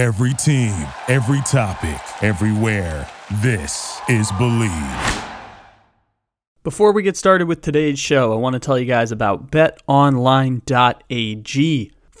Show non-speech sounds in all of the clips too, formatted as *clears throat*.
Every team, every topic, everywhere. This is Bleav. Before we get started with today's show, I want to tell you guys about betonline.ag.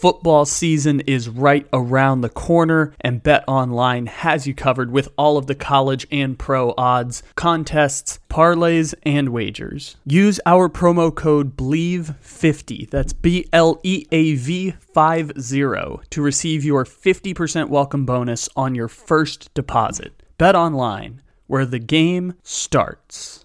Football season is right around the corner, and BetOnline has you covered with all of the college and pro odds, contests, parlays, and wagers. Use our promo code BLEAV50, that's B L E A V 50, to receive your 50% welcome bonus on your first deposit. BetOnline, where the game starts.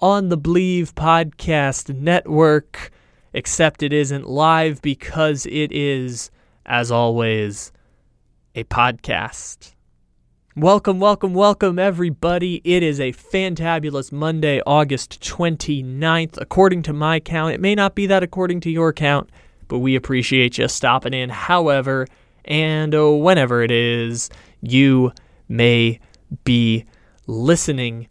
on the Bleav Podcast Network. Except it isn't live because it is, as always, a podcast. Welcome, welcome, welcome, everybody. It is a fantabulous Monday, August 29th. According to my count, it may not be that according to your count, but we appreciate you stopping in. However, and uh, whenever it is you may be listening.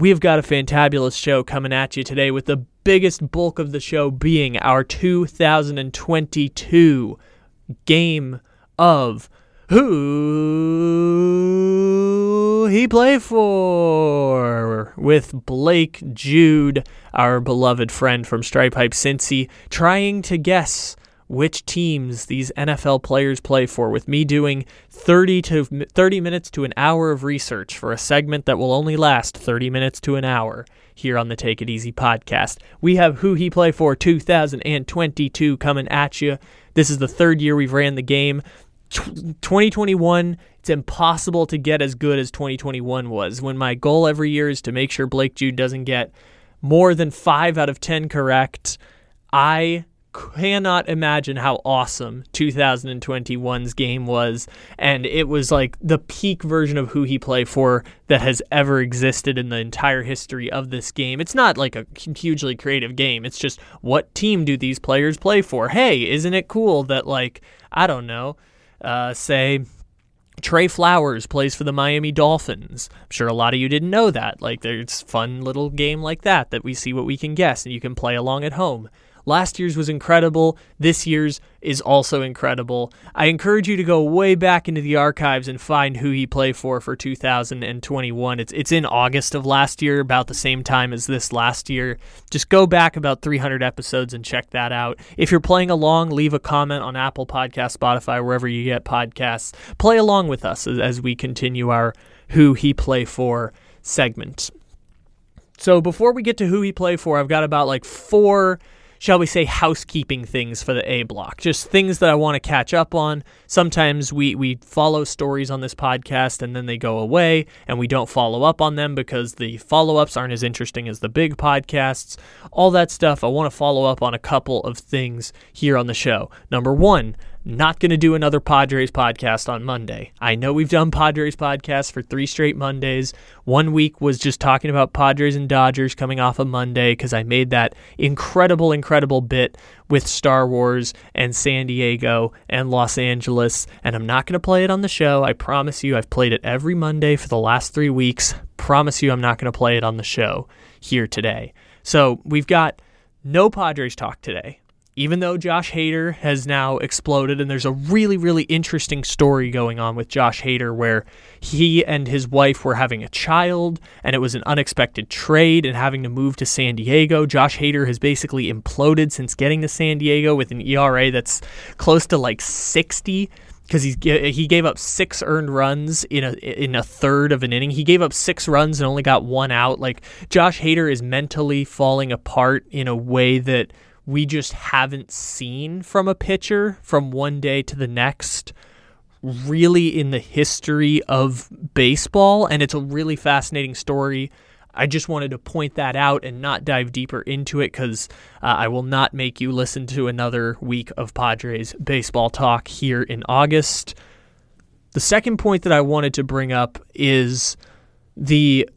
We have got a fantabulous show coming at you today with the biggest bulk of the show being our 2022 game of who he play for with Blake Jude, our beloved friend from Stripe Hype Cincy, trying to guess which teams these NFL players play for with me doing 30 to 30 minutes to an hour of research for a segment that will only last 30 minutes to an hour here on the Take It Easy podcast. We have Who He Play For 2022 coming at you. This is the third year we've ran the game. 2021, it's impossible to get as good as 2021 was. When my goal every year is to make sure Blake Jude doesn't get more than 5 out of 10 correct, I cannot imagine how awesome 2021's game was and it was like the peak version of who he played for that has ever existed in the entire history of this game it's not like a hugely creative game it's just what team do these players play for hey isn't it cool that like i don't know uh, say Trey Flowers plays for the Miami Dolphins. I'm sure a lot of you didn't know that. Like, there's fun little game like that that we see what we can guess, and you can play along at home. Last year's was incredible. This year's is also incredible. I encourage you to go way back into the archives and find who he played for for 2021. It's it's in August of last year, about the same time as this last year. Just go back about 300 episodes and check that out. If you're playing along, leave a comment on Apple Podcast, Spotify, wherever you get podcasts. Play along with us as, as we continue our who he play for segment. So before we get to who he play for, I've got about like four shall we say, housekeeping things for the A block, just things that I want to catch up on. Sometimes we, we follow stories on this podcast and then they go away and we don't follow up on them because the follow ups aren't as interesting as the big podcasts. All that stuff, I want to follow up on a couple of things here on the show. Number one, not going to do another Padres podcast on Monday. I know we've done Padres podcasts for three straight Mondays. One week was just talking about Padres and Dodgers coming off a of Monday because I made that incredible, incredible bit with Star Wars and San Diego and Los Angeles. And I'm not going to play it on the show. I promise you, I've played it every Monday for the last three weeks. Promise you, I'm not going to play it on the show here today. So we've got no Padres talk today even though Josh Hader has now exploded, and there's a really, really interesting story going on with Josh Hader where he and his wife were having a child, and it was an unexpected trade and having to move to San Diego. Josh Hader has basically imploded since getting to San Diego with an ERA that's close to like 60 because he he gave up six earned runs in a in a third of an inning. He gave up six runs and only got one out. Like Josh Hader is mentally falling apart in a way that we just haven't seen from a pitcher from one day to the next really in the history of baseball and it's a really fascinating story I just wanted to point that out and not dive deeper into it because uh, I will not make you listen to another week of Padres baseball talk here in August. The second point that I wanted to bring up is the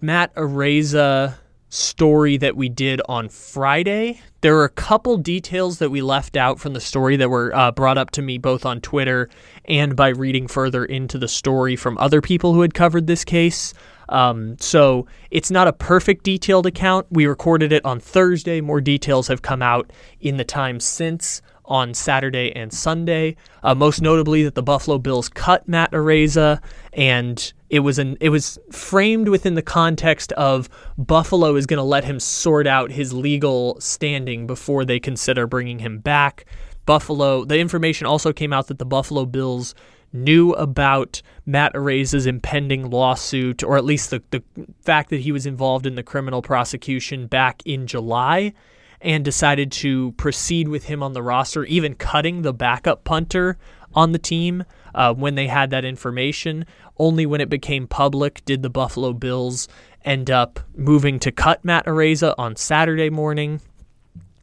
Matt Araiza story that we did on Friday. There were a couple details that we left out from the story that were uh, brought up to me both on Twitter and by reading further into the story from other people who had covered this case. Um, so it's not a perfect detailed account. We recorded it on Thursday. More details have come out in the time since on Saturday and Sunday. Uh, most notably, that the Buffalo Bills cut Matt Araiza, and it was an it was framed within the context of Buffalo is going to let him sort out his legal standing before they consider bringing him back. Buffalo. The information also came out that the Buffalo Bills knew about Matt Araiza's impending lawsuit, or at least the, the fact that he was involved in the criminal prosecution back in July, and decided to proceed with him on the roster, even cutting the backup punter on the team uh, when they had that information. Only when it became public did the Buffalo Bills end up moving to cut Matt Araiza on Saturday morning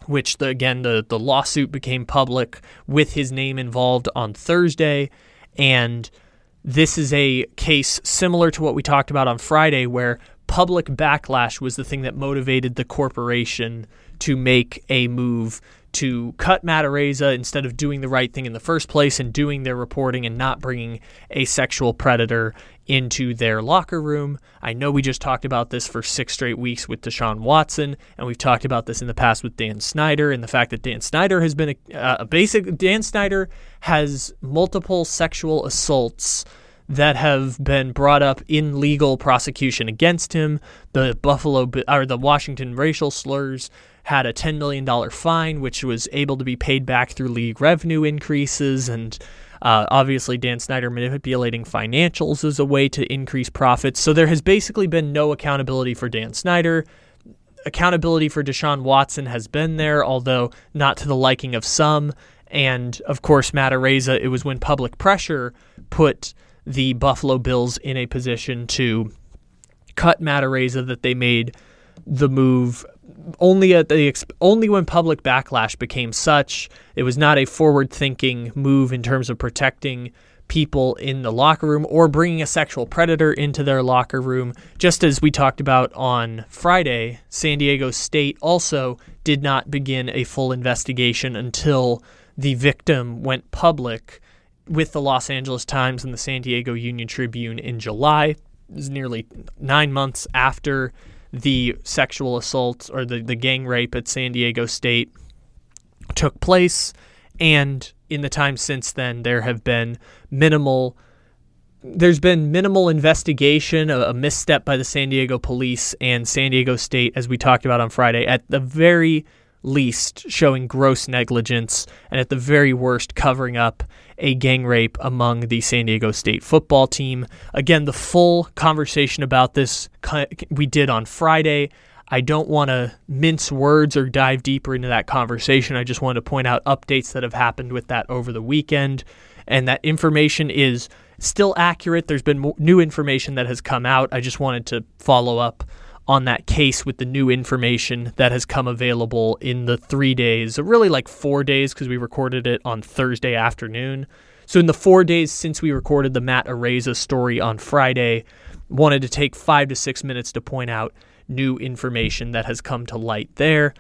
which the, again the, the lawsuit became public with his name involved on Thursday. And this is a case similar to what we talked about on Friday, where public backlash was the thing that motivated the corporation to make a move to cut Matt Araiza instead of doing the right thing in the first place and doing their reporting and not bringing a sexual predator into their locker room. I know we just talked about this for six straight weeks with Deshaun Watson, and we've talked about this in the past with Dan Snyder and the fact that Dan Snyder has been a, uh, a basic. Dan Snyder has multiple sexual assaults that have been brought up in legal prosecution against him. The Buffalo or the Washington racial slurs had a $10 million fine, which was able to be paid back through league revenue increases. And uh, obviously, Dan Snyder manipulating financials as a way to increase profits. So there has basically been no accountability for Dan Snyder. Accountability for Deshaun Watson has been there, although not to the liking of some. And of course, Matt Araiza, it was when public pressure put the Buffalo Bills in a position to cut Matt Araiza that they made the move only at the only when public backlash became such. It was not a forward-thinking move in terms of protecting people in the locker room or bringing a sexual predator into their locker room. Just as we talked about on Friday, San Diego State also did not begin a full investigation until the victim went public with the Los Angeles Times and the San Diego Union Tribune in July. It was nearly nine months after the sexual assault or the, the gang rape at San Diego State took place. And in the time since then, there have been minimal. There's been minimal investigation, a, a misstep by the San Diego police and San Diego State, as we talked about on Friday. At the very least showing gross negligence and at the very worst covering up a gang rape among the San Diego State football team. Again, the full conversation about this we did on Friday. I don't want to mince words or dive deeper into that conversation. I just wanted to point out updates that have happened with that over the weekend. And that information is still accurate. There's been new information that has come out. I just wanted to follow up on that case with the new information that has come available in the three days, really like four days, because we recorded it on Thursday afternoon. So, in the four days since we recorded the Matt Araiza story on Friday, wanted to take five to six minutes to point out new information that has come to light there.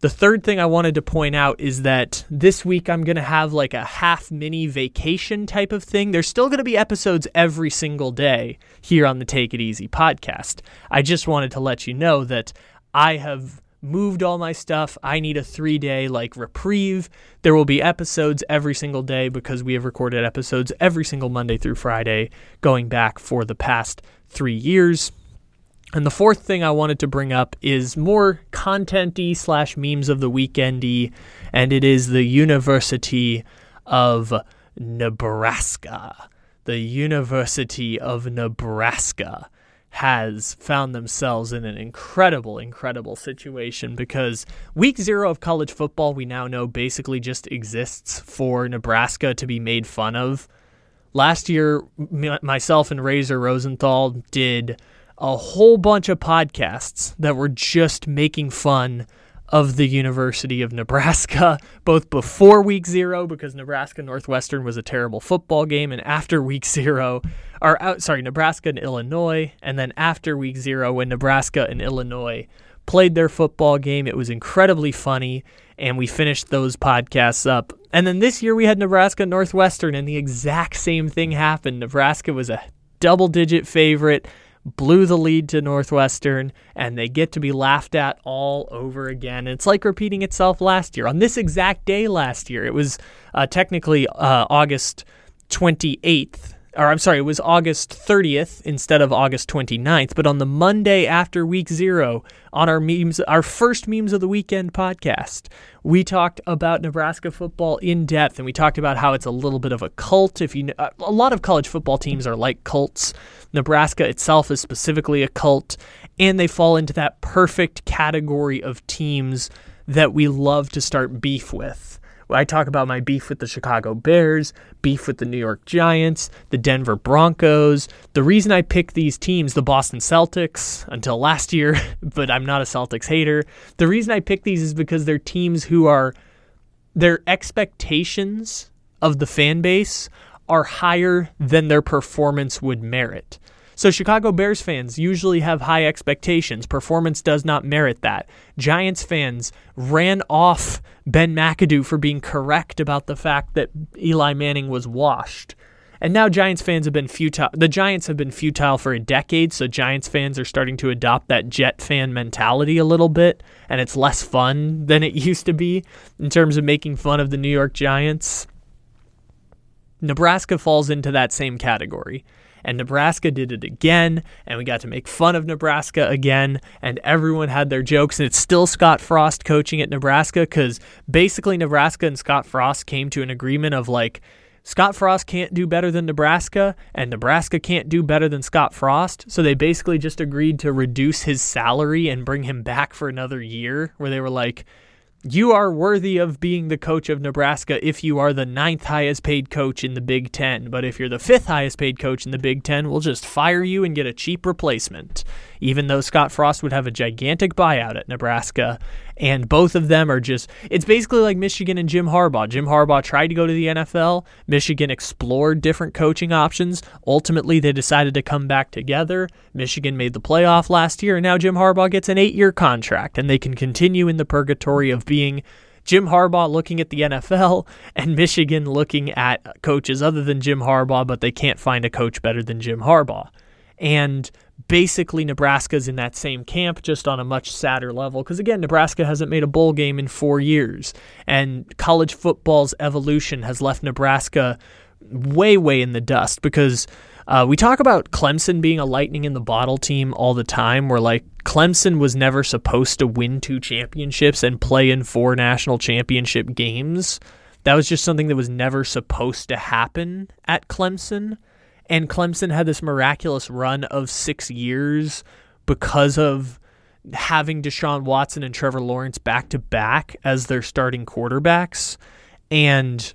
The third thing I wanted to point out is that this week I'm going to have like a half mini vacation type of thing. There's still going to be episodes every single day here on the Take It Easy podcast. I just wanted to let you know that I have moved all my stuff. I need a three day like reprieve. There will be episodes every single day because we have recorded episodes every single Monday through Friday going back for the past three years. And the fourth thing I wanted to bring up is more contenty slash memes of the weekendy, and it is the University of Nebraska. The University of Nebraska has found themselves in an incredible, incredible situation because week zero of college football, we now know basically just exists for Nebraska to be made fun of. Last year, myself and Razor Rosenthal did a whole bunch of podcasts that were just making fun of the University of Nebraska, *laughs* both before week zero, because Nebraska Northwestern was a terrible football game, and after week zero, or out, sorry, Nebraska and Illinois, and then after week zero, when Nebraska and Illinois played their football game, it was incredibly funny, and we finished those podcasts up. And then this year we had Nebraska Northwestern, and the exact same thing happened. Nebraska was a double digit favorite blew the lead to Northwestern, and they get to be laughed at all over again. And it's like repeating itself last year. On this exact day last year, it was uh, technically uh, August 28th or I'm sorry, it was August 30th instead of August 29th. But on the Monday after week zero, on our memes, our first memes of the weekend podcast, we talked about Nebraska football in depth, and we talked about how it's a little bit of a cult. If you, uh, a lot of college football teams are like cults. Nebraska itself is specifically a cult, and they fall into that perfect category of teams that we love to start beef with. I talk about my beef with the Chicago Bears, beef with the New York Giants, the Denver Broncos. The reason I pick these teams, the Boston Celtics, until last year, *laughs* but I'm not a Celtics hater. The reason I pick these is because they're teams who are, their expectations of the fan base are higher than their performance would merit. So Chicago Bears fans usually have high expectations. Performance does not merit that. Giants fans ran off Ben McAdoo for being correct about the fact that Eli Manning was washed. And now Giants fans have been futile. The Giants have been futile for a decade, so Giants fans are starting to adopt that Jet fan mentality a little bit, and it's less fun *laughs* than it used to be in terms of making fun of the New York Giants. Nebraska falls into that same category and Nebraska did it again, and we got to make fun of Nebraska again, and everyone had their jokes, and it's still Scott Frost coaching at Nebraska because basically Nebraska and Scott Frost came to an agreement of like, Scott Frost can't do better than Nebraska, and Nebraska can't do better than Scott Frost. So they basically just agreed to reduce his salary and bring him back for another year, where they were like, you are worthy of being the coach of Nebraska if you are the ninth highest paid coach in the Big Ten. But if you're the fifth highest paid coach in the Big Ten, we'll just fire you and get a cheap replacement. Even though Scott Frost would have a gigantic buyout at Nebraska and both of them are just it's basically like Michigan and Jim Harbaugh. Jim Harbaugh tried to go to the NFL. Michigan explored different coaching options. Ultimately, they decided to come back together. Michigan made the playoff last year, and now Jim Harbaugh gets an 8-year contract and they can continue in the purgatory of being Jim Harbaugh looking at the NFL and Michigan looking at coaches other than Jim Harbaugh, but they can't find a coach better than Jim Harbaugh. And basically Nebraska's in that same camp, just on a much sadder level. Because again, Nebraska hasn't made a bowl game in four years, and college football's evolution has left Nebraska way, way in the dust. Because uh, we talk about Clemson being a lightning in the bottle team all the time, where like Clemson was never supposed to win two championships and play in four national championship games. That was just something that was never supposed to happen at Clemson. And Clemson had this miraculous run of six years because of having Deshaun Watson and Trevor Lawrence back to back as their starting quarterbacks. And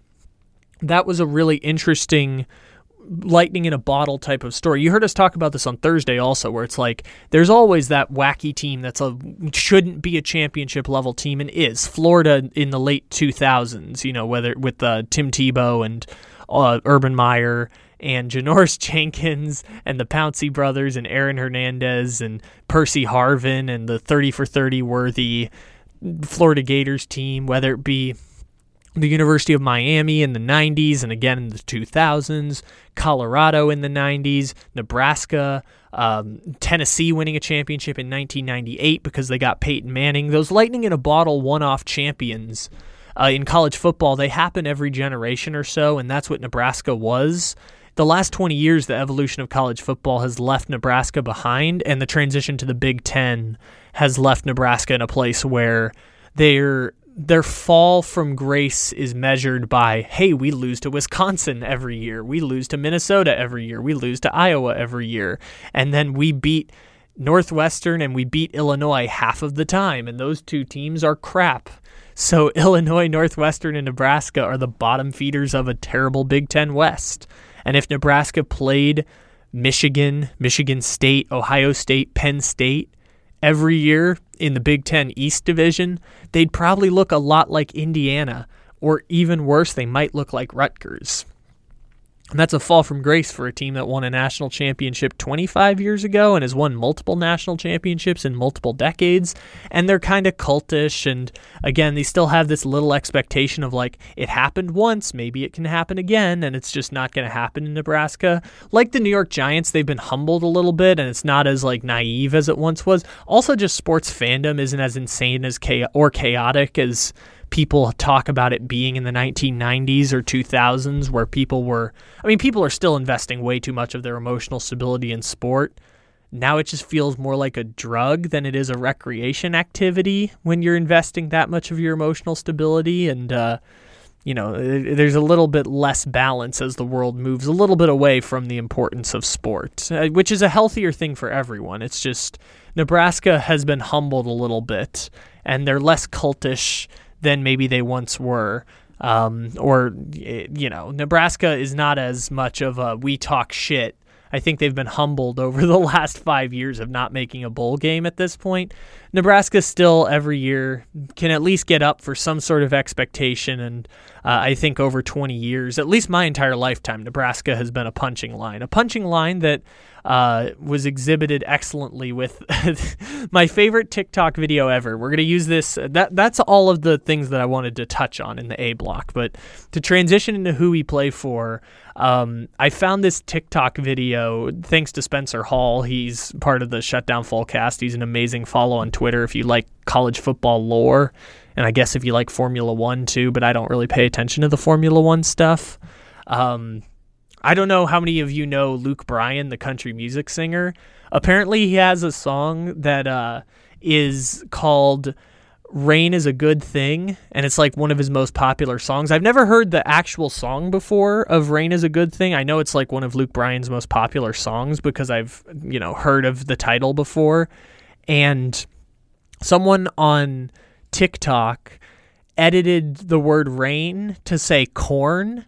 that was a really interesting lightning in a bottle type of story. You heard us talk about this on Thursday also where it's like there's always that wacky team that's a shouldn't be a championship level team and is. Florida in the late 2000s, you know, whether with uh, Tim Tebow and uh, Urban Meyer and Janoris *laughs* Jenkins and the Pouncey brothers and Aaron Hernandez and Percy Harvin and the 30 for 30 worthy Florida Gators team, whether it be the University of Miami in the 90s and again in the 2000s, Colorado in the 90s, Nebraska, um, Tennessee winning a championship in 1998 because they got Peyton Manning. Those lightning in a bottle one off champions uh, in college football, they happen every generation or so, and that's what Nebraska was the last 20 years, the evolution of college football has left Nebraska behind, and the transition to the Big Ten has left Nebraska in a place where they're their fall from grace is measured by hey, we lose to Wisconsin every year, we lose to Minnesota every year, we lose to Iowa every year, and then we beat Northwestern and we beat Illinois half of the time, and those two teams are crap. So *laughs* Illinois, Northwestern, and Nebraska are the bottom feeders of a terrible Big Ten West. And if Nebraska played Michigan, Michigan State, Ohio State, Penn State every year in the Big Ten East Division, they'd probably look a lot like Indiana, or even worse, they might look like Rutgers. And that's a fall from grace for a team that won a national championship 25 years ago and has won multiple national championships in multiple decades. And they're kind of cultish. And again, they still have this little expectation of like, it happened once, maybe it can happen again. And it's just not going to happen in Nebraska. Like the New York Giants, they've been humbled a little bit and it's not as like naive as it once was. Also, just sports fandom isn't as insane as cha- or chaotic as people talk about it being in the 1990s or 2000s where people were I mean people are still investing way too much of their emotional stability in sport. Now it just feels more like a drug than it is a recreation activity when you're investing that much of your emotional stability and uh, you know, there's a little bit less balance as the world moves a little bit away from the importance of sport, uh, which is a healthier thing for everyone. It's just Nebraska has been humbled a little bit and they're less cultish than maybe they once were. Um, or, you know, Nebraska is not as much of a we talk shit. I think they've been humbled over *laughs* the last five years of not making a bowl game at this point. Nebraska still every year can at least get up for some sort of expectation. And uh, I think over 20 years, at least my entire lifetime, Nebraska has been a punching line. A punching line that uh, was exhibited excellently with *laughs* my favorite TikTok video ever. We're to use this. That That's all of the things that I wanted to touch on in the A block. But to transition into who we play for, um, I found this TikTok video thanks to Spencer Hall. He's part of the Shutdown Fullcast. He's an amazing follow on Twitter if you like college football lore. And I guess if you like Formula One too, but I don't really pay attention to the Formula One stuff. Um, I don't know how many of you know Luke Bryan, the country music singer. Apparently, he has a song that uh, is called Rain is a Good Thing, and it's like one of his most popular songs. I've never heard the actual song before of Rain is a Good Thing. I know it's like one of Luke Bryan's most popular songs because I've, you know, heard of the title before. And someone on TikTok edited the word rain to say corn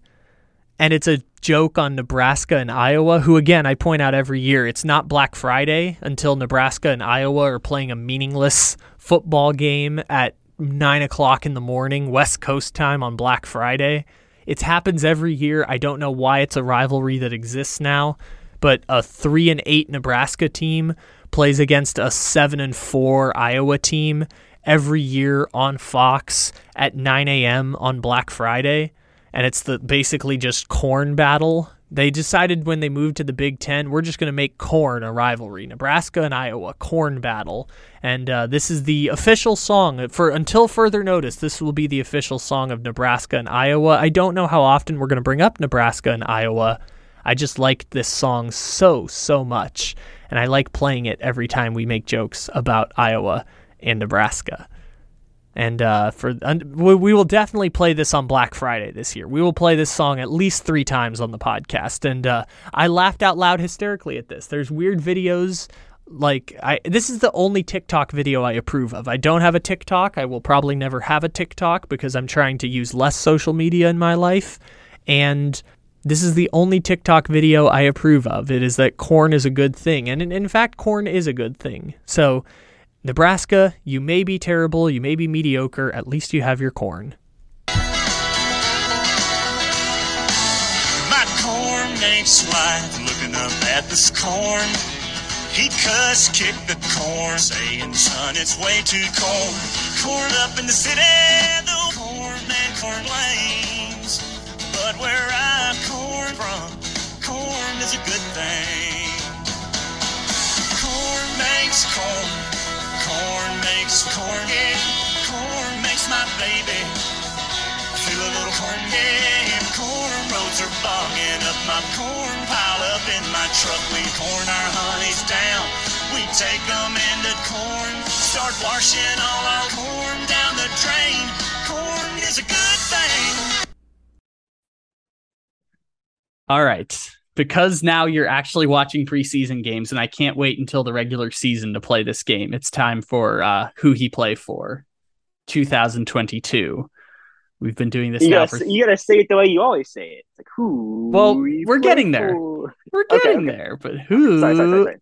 and it's a joke on Nebraska and Iowa, who, again, I point out every year, it's not Black Friday until Nebraska and Iowa are playing a meaningless football game at nine o'clock in the morning, West Coast time on Black Friday. It happens every year. I don't know why it's a rivalry that exists now, but a three and eight Nebraska team plays against a seven and four Iowa team every year on Fox at 9 a.m. on Black Friday and it's the basically just corn battle. They decided when they moved to the Big Ten, we're just going to make corn a rivalry. Nebraska and Iowa, corn battle, and uh, this is the official song for until further notice. This will be the official song of Nebraska and Iowa. I don't know how often we're going to bring up Nebraska and Iowa. I just like this song so so much, and I like playing it every time we make jokes about Iowa and Nebraska. And uh, for we will definitely play this on Black Friday this year. We will play this song at least three times on the podcast. And uh, I laughed out loud hysterically at this. There's weird videos like I this is the only TikTok video I approve of. I don't have a TikTok. I will probably never have a TikTok because I'm trying to use less social media in my life. And this is the only TikTok video I approve of. It is that corn is a good thing. And in, in fact, corn is a good thing. So Nebraska, you may be terrible, you may be mediocre, at least you have your corn. My corn makes life looking up at this corn. He cuss, kick the corn, saying, son, it's way too cold. Corn up in the city, the corn man corn blames. But where I corn from, corn is a good thing. Corn makes Corn makes corny. Corn makes my baby feel a little corny. Corn roads are bogging up my corn pile up in my truck. We corn our honeys down. We take them into corn. Start washing all our corn down the drain. Corn is a good thing. All right. Because now you're actually watching preseason games, and I can't wait until the regular season to play this game. It's time for uh, who he play for 2022. We've been doing this You now gotta, for you gotta say it the way you always say it. It's like who? Well, we we're getting there. for. we're Okay, getting okay. there, but who? Sorry, sorry, sorry, sorry.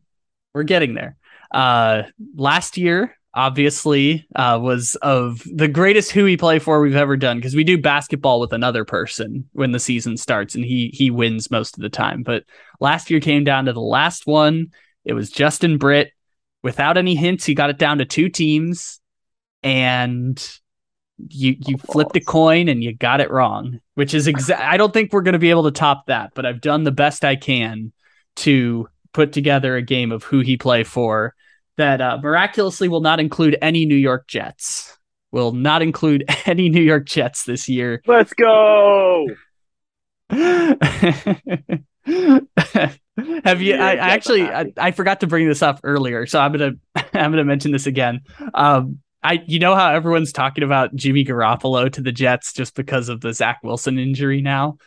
we're getting there. Uh, last year, obviously, uh, was of the greatest who he play for we've ever done because we do basketball with another person when the season starts, and he he wins most of the time. But last year came down to the last one. It was Justin Britt. Without any hints, he got it down to two teams, and you you flipped a coin and you got it wrong, which is exact. I don't think we're going to be able to top that, but I've done the best I can to put together a game of who he play for that uh, miraculously will not include any New York Jets. Will not include *laughs* any New York Jets this year. Let's go. *laughs* Have you? I, I actually, I. I forgot to bring this up earlier, so I'm gonna, *laughs* I'm gonna mention this again. Um, I, you know how everyone's talking about Jimmy Garoppolo to the Jets just because of the Zach Wilson injury now.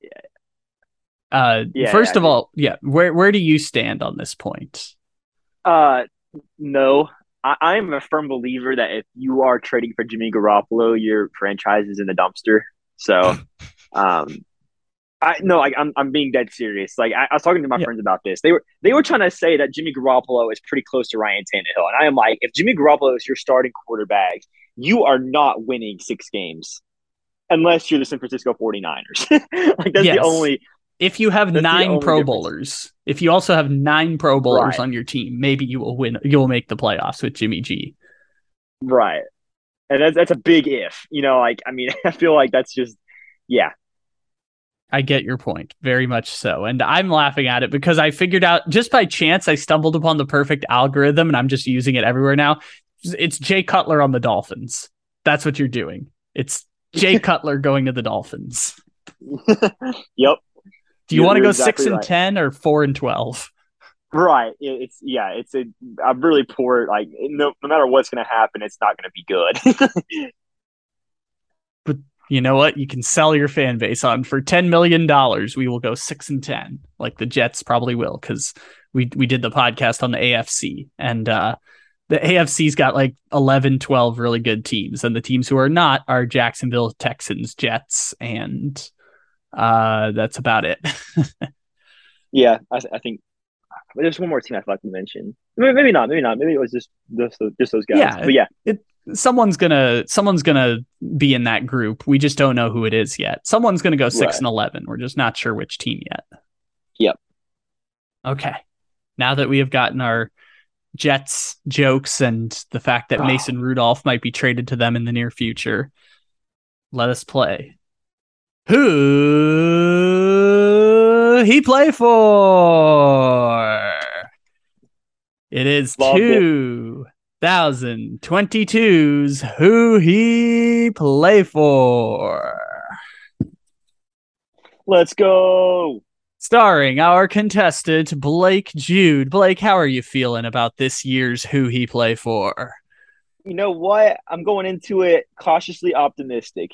Yeah. Uh, Yeah, first yeah, of all, yeah, where where do you stand on this point? Uh, no. I, I'm a firm believer that if you are trading for Jimmy Garoppolo, your franchise is in the dumpster. So, *laughs* um, I no, like I'm I'm being dead serious. Like I, I was talking to my Yeah. friends about this. They were they were trying to say that Jimmy Garoppolo is pretty close to Ryan Tannehill, and I am like, if Jimmy Garoppolo is your starting quarterback, you are not winning six games unless you're the San Francisco 49ers. *laughs* like that's Yes. the only If you have That's nine Pro difference. Bowlers, if you also have nine Pro Bowlers Right. on your team, maybe you will win. You'll make the playoffs with Jimmy G. right. And that's that's a big if. You know, like I mean, *laughs* I feel like that's just yeah. I get your point, very much so. And I'm laughing at it because I figured out just by chance I stumbled upon the perfect algorithm and I'm just using it everywhere now. It's Jay Cutler on the Dolphins. That's what you're doing. It's Jay *laughs* Cutler going to the Dolphins. *laughs* yep. Do you want to go six and right. ten or four and twelve? Right. It's yeah. It's a. I'm really poor. Like no, no matter what's gonna happen, it's not gonna be good. *laughs* But you know what? You can sell your fan base on for ten million dollars. We will go six and ten, like the Jets probably will, because we we did the podcast on the AFC and uh the AFC's got like 11, 12 really good teams, and the teams who are not are Jacksonville Texans, Jets, and uh that's about it. *laughs* yeah. I, I think there's one more team I'd like to mention. Maybe, maybe not. Maybe not. Maybe it was just just those, just those guys. Yeah. But yeah. someone's gonna someone's gonna be in that group. We just don't know who it is yet. Someone's gonna go six Right. and eleven. We're just not sure which team yet. Yep. Okay. Now that we have gotten our Jets jokes and the fact that Ah. Mason Rudolph might be traded to them in the near future, let us play. Who he play for? It is Loved it. 2022's Who He Play For. Let's go. Starring our contestant, Blake Jude. Blake, how are you feeling about this year's Who He Play For? You know what? I'm going into it cautiously optimistic.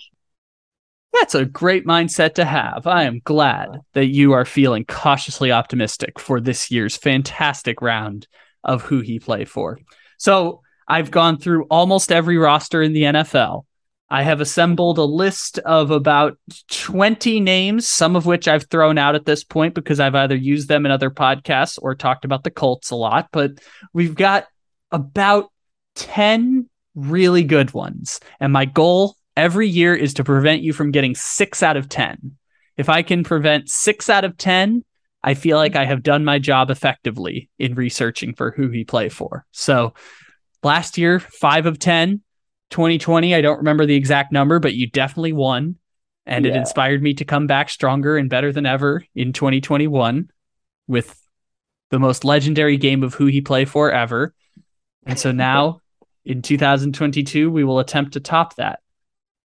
That's a great mindset to have. I am glad that you are feeling cautiously optimistic for this year's fantastic round of who he play for. So I've gone through almost every roster in the NFL. I have assembled a list of about 20 names, some of which I've thrown out at this point because I've either used them in other podcasts or talked about the Colts a lot. But we've got about 10 really good ones. And my goal every year is to prevent you from getting six out of 10. If I can prevent six out of 10, I feel like I have done my job effectively in researching for who he play for. So last year, five of 10. 2020, I don't remember the exact number, but you definitely won. And it inspired me to come back stronger and better than ever in 2021 with the most legendary game of who he play for ever. And so now in 2022, we will attempt to top that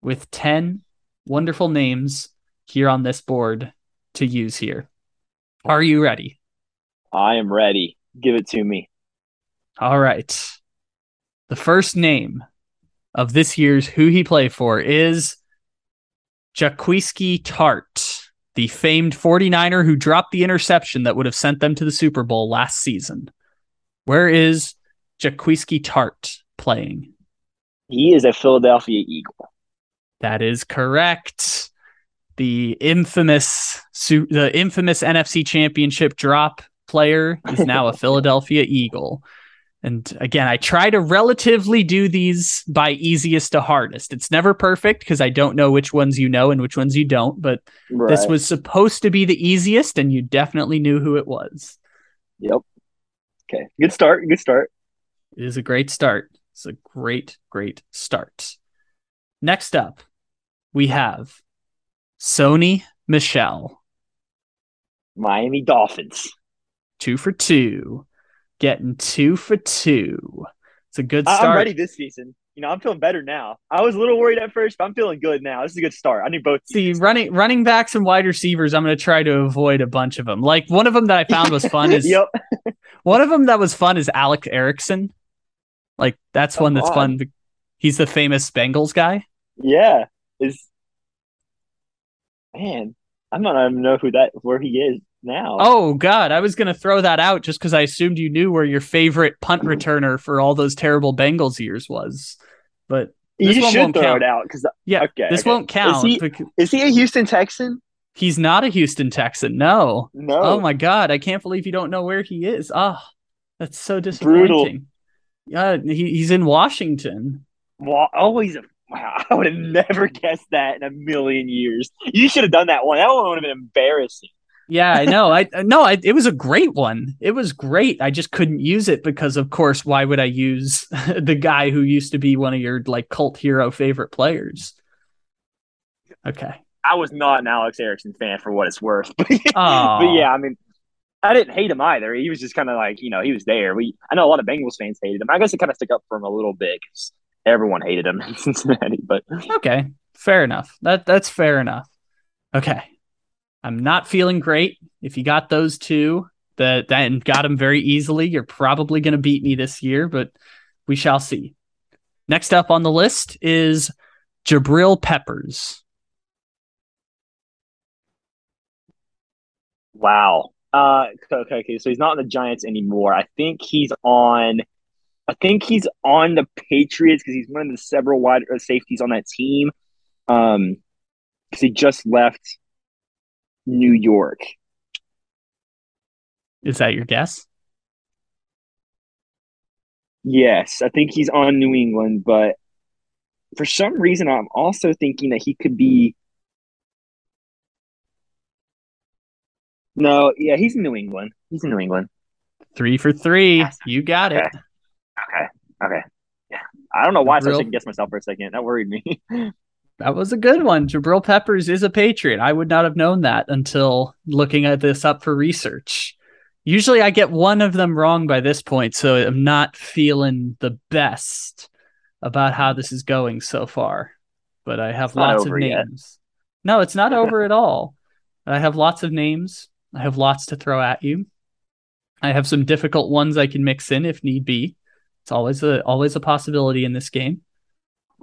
with 10 wonderful names here on this board to use here. Are you ready? I am ready. Give it to me. All right. The first name of this year's Who He Play For is Jaquiski Tart, the famed 49er who dropped the interception that would have sent them to the Super Bowl last season. Where is Jaquiski Tart playing? He is a Philadelphia Eagle. That is correct. The infamous the infamous NFC Championship drop player is *laughs* now a Philadelphia Eagle. And again, I try to relatively do these by easiest to hardest. It's never perfect because I don't know which ones you know and which ones you don't, but Right. this was supposed to be the easiest and you definitely knew who it was. Yep. Okay. Good start. Good start. It is a great start. It's a great, great start. Next up, we have Sony Michel, Miami Dolphins. two for two, getting two for two. It's a good start. I'm ready this season. You know, I'm feeling better now. I was a little worried at first, but I'm feeling good now. This is a good start. I need both. See, running running backs and wide receivers, I'm going to try to avoid a bunch of them. Like one of them that I found was fun *laughs* is yep. *laughs* one of them that was fun is Alex Erickson. Like that's oh, one that's on. fun. He's the famous Bengals guy. Yeah. Is man, I don't even know who that where he is now. Oh God, I was gonna throw that out just because I assumed you knew where your favorite punt returner for all those terrible Bengals years was. But you one should won't throw count. it out because yeah, Okay, this okay. won't count. he- because is he a Houston Texan? he's not a Houston Texan. No. No. Oh my God, I can't believe you don't know where he is. Ah, that's so disappointing. Yeah, he, he's in Washington. Well, always a wow. *laughs* I would have never guessed that in a million years. You should have done that one. That one would have been embarrassing. Yeah, I know. *laughs* I no, I, it was a great one. It was great. I just couldn't use it because, of course, why would I use *laughs* the guy who used to be one of your like cult hero favorite players? Okay. I was not an Alex Erickson fan for what it's worth. But, yeah, I mean, I didn't hate him either. He was just kind of like, you know, he was there. We I know a lot of Bengals fans hated him. I guess it kind of stuck up for him a little bit 'cause everyone hated him *laughs* in Cincinnati. But Okay. Fair enough. That that's fair enough. Okay. I'm not feeling great. If you got those two that and got them very easily, you're probably going to beat me this year, but we shall see. Next up on the list is Jabril Peppers. wow. Uh, okay, okay. So he's not on the Giants anymore. I think he's on. I think he's on the Patriots because he's one of the several wide uh, safeties on that team. Um, because he just left New York. Is that your guess? Yes, I think he's on New England, but for some reason, I'm also thinking that he could be. No, yeah, he's in New England. He's in New England. Three for three. You got it. Okay. Okay. Yeah. I don't know why I Real- second guess myself for a second. That worried me. *laughs* That was a good one. Jabril Peppers is a Patriot. I would not have known that until looking at this up for research. Usually I get one of them wrong by this point, so I'm not feeling the best about how this is going so far. But I have It's lots of over yet. names. No, it's not over at all. I have lots of names. I have lots to throw at you. I have some difficult ones I can mix in if need be. It's always a always a possibility in this game.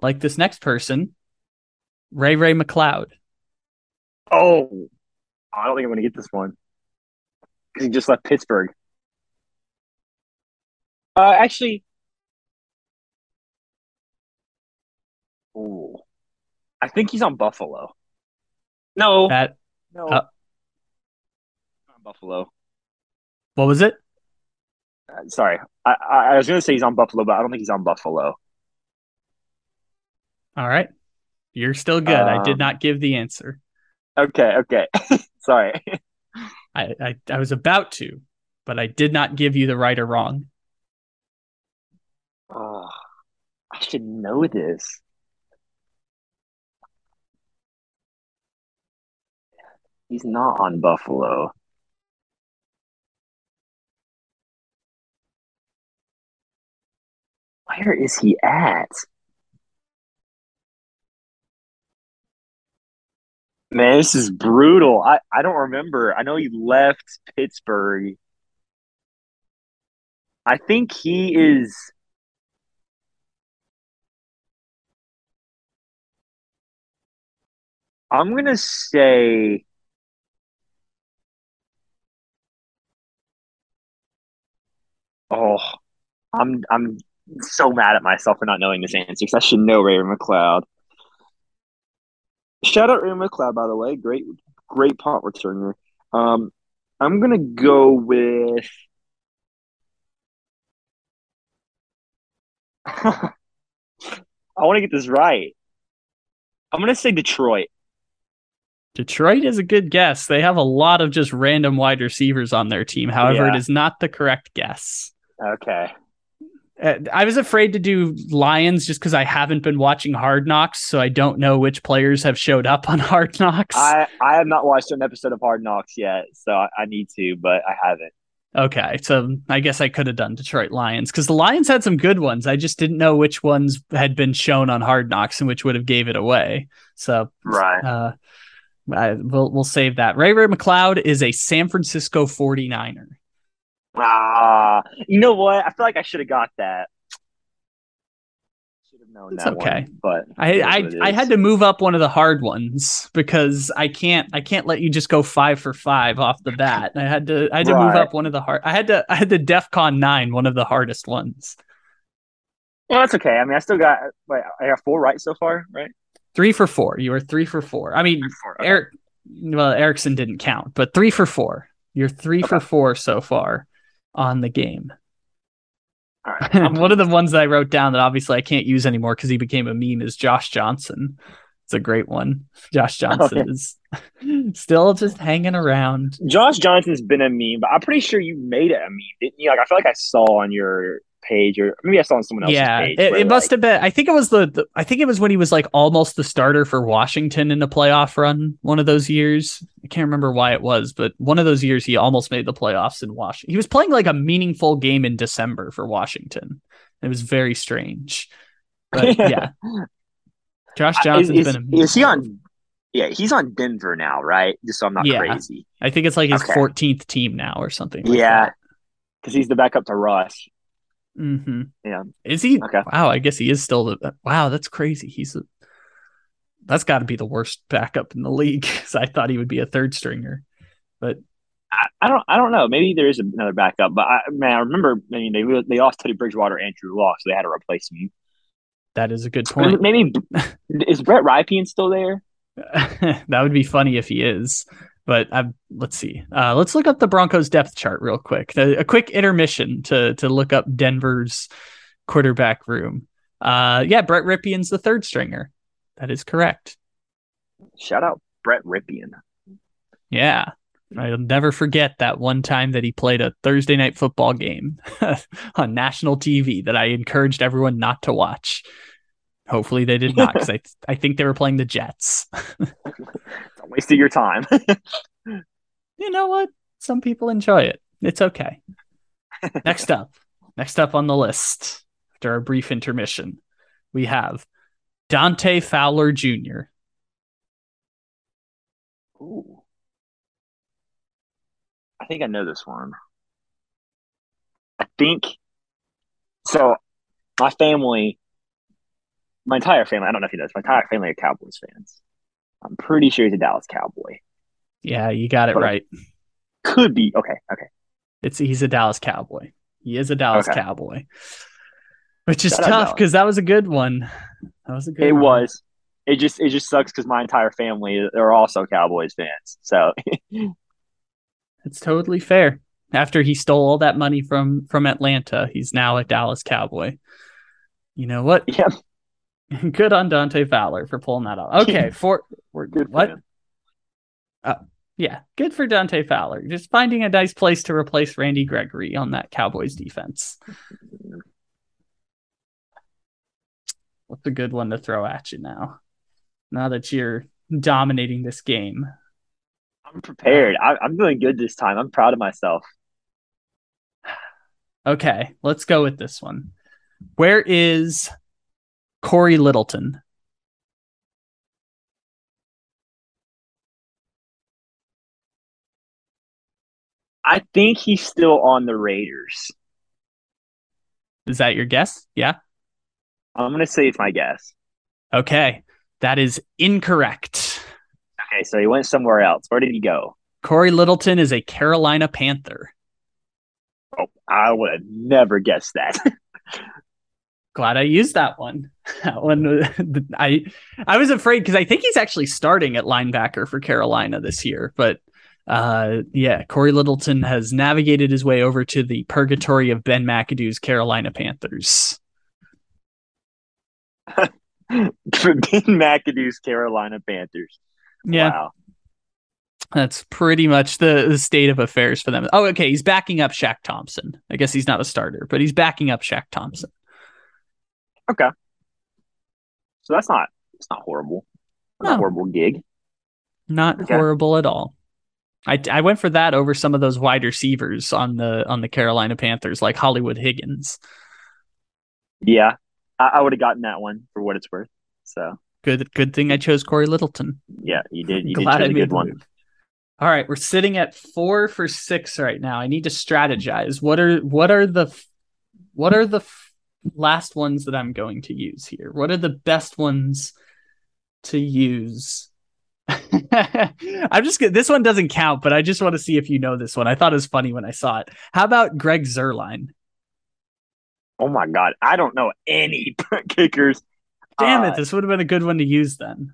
Like this next person, Ray Ray McCloud. oh, I don't think I'm going to get this one because he just left Pittsburgh. Uh, actually, ooh, I think he's on Buffalo. No, That no, uh, on Buffalo. what was it? Sorry, I, I was going to say he's on Buffalo, but I don't think he's on Buffalo. All right. You're still good. I did Um, not give the answer. Okay, okay, *laughs* sorry. I, I I was about to, but I did not give you the right or wrong. Oh, I should know this. He's not on Buffalo. Where is he at? Man, this is brutal. I, I don't remember. I know he left Pittsburgh. I think he is. I'm gonna say. Oh, I'm I'm so mad at myself for not knowing this answer because I should know Ray McCloud. Shout out Ray McCloud, by the way. Great, great punt returner. Um, I'm gonna go with. *laughs* I want to get this right. I'm gonna say Detroit. Detroit is a good guess. They have a lot of just random wide receivers on their team. However, Yeah. it is not the correct guess. Okay. Uh, I was afraid to do Lions just because I haven't been watching Hard Knocks, so I don't know which players have showed up on *laughs* Hard Knocks. I I have not watched an episode of Hard Knocks yet, so I, I need to, but I haven't. Okay, so I guess I could have done Detroit Lions because the Lions had some good ones. I just didn't know which ones had been shown on Hard Knocks and which would have gave it away. So, Right. uh, I, we'll we'll save that. Ray Ray McCloud is a San Francisco 49er. Ah, you know what? I feel like I should have got that. Should have known It's that okay. one, but I I, I had to move up one of the hard ones because I can't I can't let you just go five for five off the bat. I had to I had to move up one of the hard. I had to I had the DefCon nine, one of the hardest ones. Well, that's okay. I mean, I still got. Wait, I got four right so far, right? Three for four. You were three for four. I mean, Four. okay. Eric. Well, Erickson didn't count, but three for four. You're three for four so far on the game. All right. *laughs* One of the ones that I wrote down that obviously I can't use anymore because he became a meme is Josh Johnson. It's a great one. Josh Johnson Oh, yeah. is *laughs* still just hanging around. Josh Johnson's been a meme, but I'm pretty sure you made it a meme, didn't you? Like, I feel like I saw on your page, or maybe I saw on someone else's yeah, page. it, it must like- have been. I think it was the, the. I think it was when he was like almost the starter for Washington in a playoff run. One of those years, I can't remember why it was, but one of those years he almost made the playoffs in Washington. He was playing like a meaningful game in December for Washington. It was very strange, but *laughs* yeah. Josh Is, Johnson's is, been is he on? Yeah, he's on Denver now, right? Just so I'm not Yeah. crazy. I think it's like his Okay. 14th team now or something. Like Yeah, because he's the backup to Russ. Hmm Yeah. Is he? Okay. Wow. I guess he is still the. Wow. That's crazy. He's a. That's got to be the worst backup in the league. *laughs* Because I thought he would be a third stringer, but I, I don't. I don't know. Maybe there is another backup, but I man, I remember. I mean, they they lost Teddy Bridgewater and Drew Lock, so they had to replace him. that is a good point. Maybe *laughs* is Brett Rypien still there? *laughs* that would be funny if he is. But i let's see. Uh, let's look up the Broncos depth chart real quick. A, a quick intermission to to look up Denver's quarterback room. Uh, yeah, Brett Rypien's the third stringer. That is correct. Shout out Brett Rypien. Yeah. I'll never forget that one time that he played a Thursday night football game *laughs* on national TV that I encouraged everyone not to watch. Hopefully they did not *laughs* because I, I think they were playing the Jets. *laughs* Don't your time. *laughs* you know what? Some people enjoy it. It's okay. next up, next up on the list, after our brief intermission, we have Dante Fowler Jr. Ooh. I think I know this one. I think so. My family, my entire family, I don't know if he does, my entire family are Cowboys fans. I'm pretty sure he's a Dallas Cowboy. Yeah, you got it But- right. Could be. Okay. Okay. It's he's a Dallas Cowboy. He is a Dallas Okay. Cowboy, which is Shout tough because that was a good one. That was a good. It one. was. It just it just sucks because my entire family are also Cowboys fans. So *laughs* It's totally fair. After he stole all that money from from Atlanta, he's now a Dallas Cowboy. You know what? yeah, *laughs* Good on Dante Fowler for pulling that off. Okay, *laughs* for we're good. for What? him. Uh, yeah, good for Dante Fowler. Just finding a nice place to replace Randy Gregory on that Cowboys defense. What's a good one to throw at you now? Now that you're dominating this game. I'm prepared. I, I'm doing good this time. I'm proud of myself. *sighs* Okay, let's go with this one. Where is Corey Littleton? I think he's still on the Raiders. Is that your guess? Yeah. I'm gonna say it's my guess. Okay. That is incorrect. Okay, so he went somewhere else. Where did he go? Corey Littleton is a Carolina Panther. Oh, I would have never guessed that. *laughs* Glad I used that one. *laughs* That one, *laughs* I I was afraid because I think he's actually starting at linebacker for Carolina this year. But uh, yeah, Corey Littleton has navigated his way over to the purgatory of Ben McAdoo's Carolina Panthers. *laughs* Ben McAdoo's Carolina Panthers. Yeah, Wow. that's pretty much the, the state of affairs for them. Oh, okay, he's backing up Shaq Thompson. I guess he's not a starter, but he's backing up Shaq Thompson. Okay. So that's not it's not horrible. Not No. horrible gig. Not Okay. horrible at all. I, I went for that over some of those wide receivers on the on the Carolina Panthers, like Hollywood Higgins. Yeah. I, I would have gotten that one for what it's worth. So Good good thing I chose Corey Littleton. yeah, you did you *laughs* did Glad choose I a good one. move. All right, we're sitting at four for six right now. I need to strategize. What are what are the what are the last ones that I'm going to use here? What are the best ones to use? *laughs* I'm just this one doesn't count, but I just want to see if you know this one. I thought it was funny when I saw it. How about Greg Zuerlein? Oh my god. I don't know any *laughs* kickers. Damn Uh, it, this would have been a good one to use then.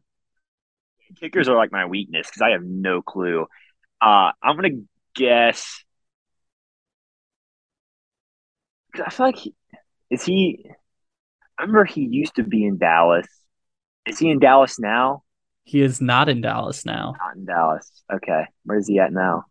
kickers are like my weakness because I have no clue. Uh, I'm gonna guess. I feel like he, is he? I remember he used to be in Dallas. Is he in Dallas now? He is not in Dallas now. Not in Dallas. Okay, where's he at now?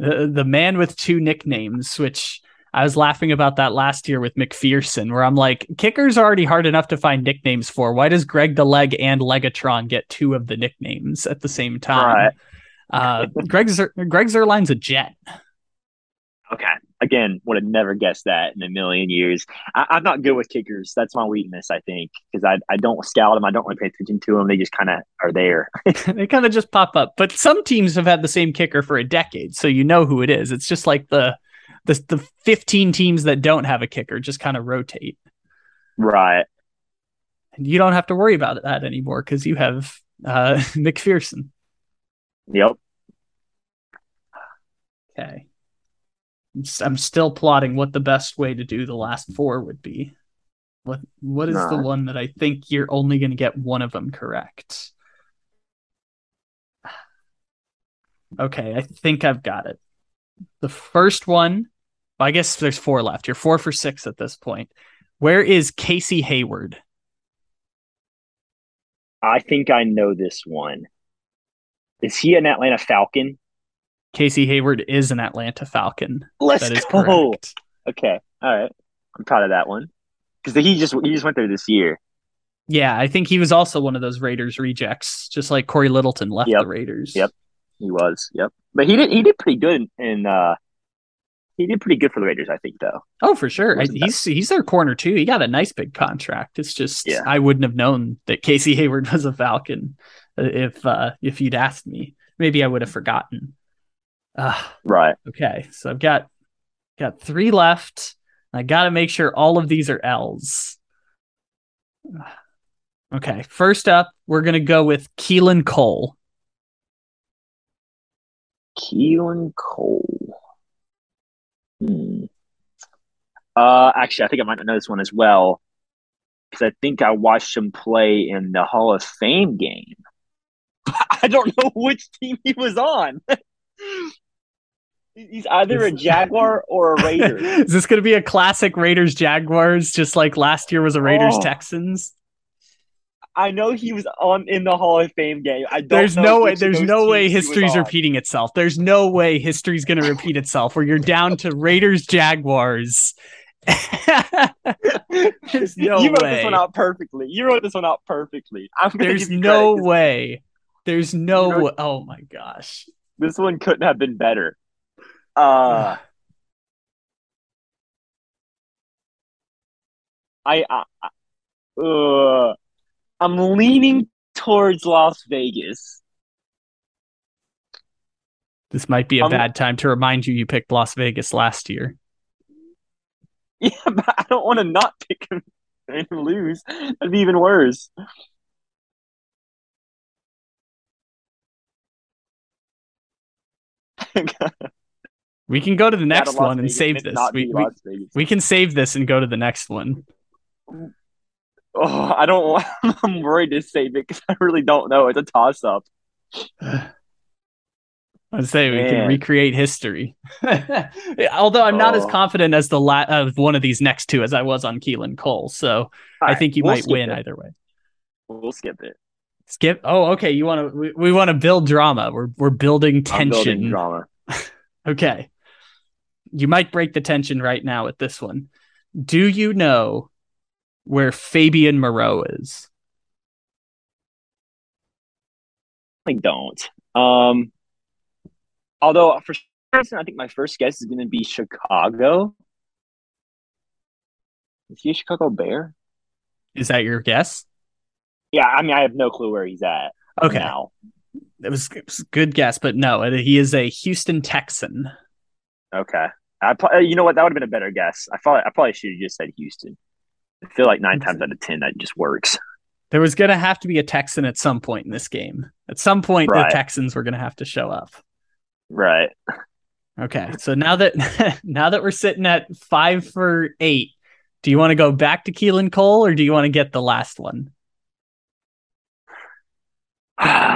the the man with two nicknames, which I was laughing about that last year with McPherson, where I'm like, kickers are already hard enough to find nicknames for. Why does Greg the Leg and Legatron get two of the nicknames at the same time? Right. Uh, Greg Zer- Greg Zuerlein's a jet. Again, would have never guessed that in a million years. I, I'm not good with kickers. That's my weakness, I think, because I I don't scout them. I don't really pay attention to them. They just kind of are there. *laughs* *laughs* they kind of just pop up. But some teams have had the same kicker for a decade, so you know who it is. It's just like the the the 15 teams that don't have a kicker just kind of rotate. right. And you don't have to worry about that anymore because you have uh, *laughs* McPherson. Yep. Okay. I'm still plotting what the best way to do the last four would be. What what is the one that I think you're only going to get one of them correct? Okay, I think I've got it. The first one, I guess there's four left. You're four for six at this point. Where is Casey Hayward? I think I know this one. Is he an Atlanta Falcon? Casey Hayward is an Atlanta Falcon. Let's That is go. correct. Okay. All right. I'm proud of that one. Because he just he just went there this year. Yeah, I think he was also one of those Raiders rejects, just like Corey Littleton left Yep. the Raiders. Yep. He was. Yep. But he did he did pretty good in, uh he did pretty good for the Raiders, I think, though. Oh, for sure. I, he's he's their corner too. He got a nice big contract. It's just Yeah. I wouldn't have known that Casey Hayward *laughs* was a Falcon uh, if uh, if you'd asked me. Maybe I would have forgotten. Uh, Right. okay, so I've got got three left. I got to make sure all of these are L's. Okay, first up, we're gonna go with Keelan Cole. Keelan Cole. Hmm. Uh actually I think I might know this one as well. Because I think I watched him play in the Hall of Fame game. *laughs* I don't know which team he was on. *laughs* He's either a Jaguar or a Raider. *laughs* Is this going to be a classic Raiders Jaguars, just like last year was a Raiders Oh. Texans? I know he was on in the Hall of Fame game. I don't. There's no way. There's no way teams he was history's repeating itself. There's no way history's going to repeat itself. Where you're down to Raiders Jaguars. *laughs* There's no you wrote way. this one out perfectly. You wrote this one out perfectly. I'm There's no way. There's no. You know- oh my gosh. This one couldn't have been better. Uh, I, I, uh, I'm leaning towards Las Vegas. This might be a Um, bad time to remind you you picked Las Vegas last year. *laughs* Yeah, but I don't want to not pick him and lose. That'd be even worse. We can go to the next one and save it's this. We, we, we can save this and go to the next one. Oh, I don't. *laughs* I'm worried to save it because I really don't know. It's a toss up. *sighs* I'd say we can recreate history. *laughs* Although I'm not as Oh. confident as the la- of one of these next two as I was on Keelan Cole, so I think you might win either way. We'll skip it. Skip. Oh, okay. You want to? We, we want to build drama. We're we're building I'm tension. building drama. *laughs* Okay. You might break the tension right now with this one. Do you know where Fabian Moreau is? I don't. Um, although for some reason, I think my first guess is going to be Chicago. Is he a Chicago Bear? Is that your guess? Yeah, I mean, I have no clue where he's at Okay. now. It was, it was a good guess, but no, he is a Houston Texan. Okay, I uh, you know what? That would have been a better guess. I probably I probably should have just said Houston. I feel like nine times out of ten that just works. There was going to have to be a Texan at some point in this game. At some point, Right. the Texans were going to have to show up. Right. Okay, so now that *laughs* now that we're sitting at five for eight, do you want to go back to Keelan Cole or do you want to get the last one?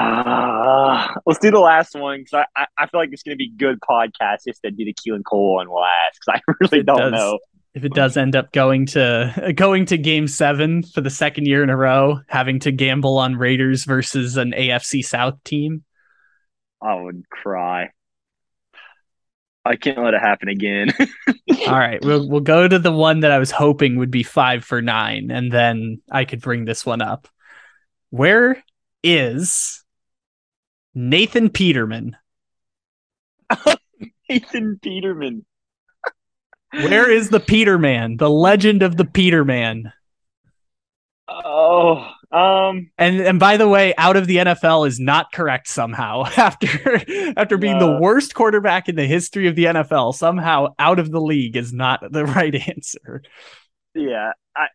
Uh, let's do the last one because I, I, I feel like it's going to be good podcast just to do the Keelan Cole one last because I *laughs* really don't does. know. If it does end up going to *laughs* going to Game Seven for the second year in a row, having to gamble on Raiders versus an AFC South team, I would cry. I can't let it happen again. *laughs* all right, we'll we'll go to the one that I was hoping would be five for nine, and then I could bring this one up. Where is Nathan Peterman? *laughs* Nathan Peterman. Where is the Peterman, the legend of the Peterman? Oh, um, And and by the way, out of the NFL is not correct somehow. *laughs* After after being the worst quarterback in the history of the NFL, somehow out of the league is not the *laughs* right answer. yeah, I,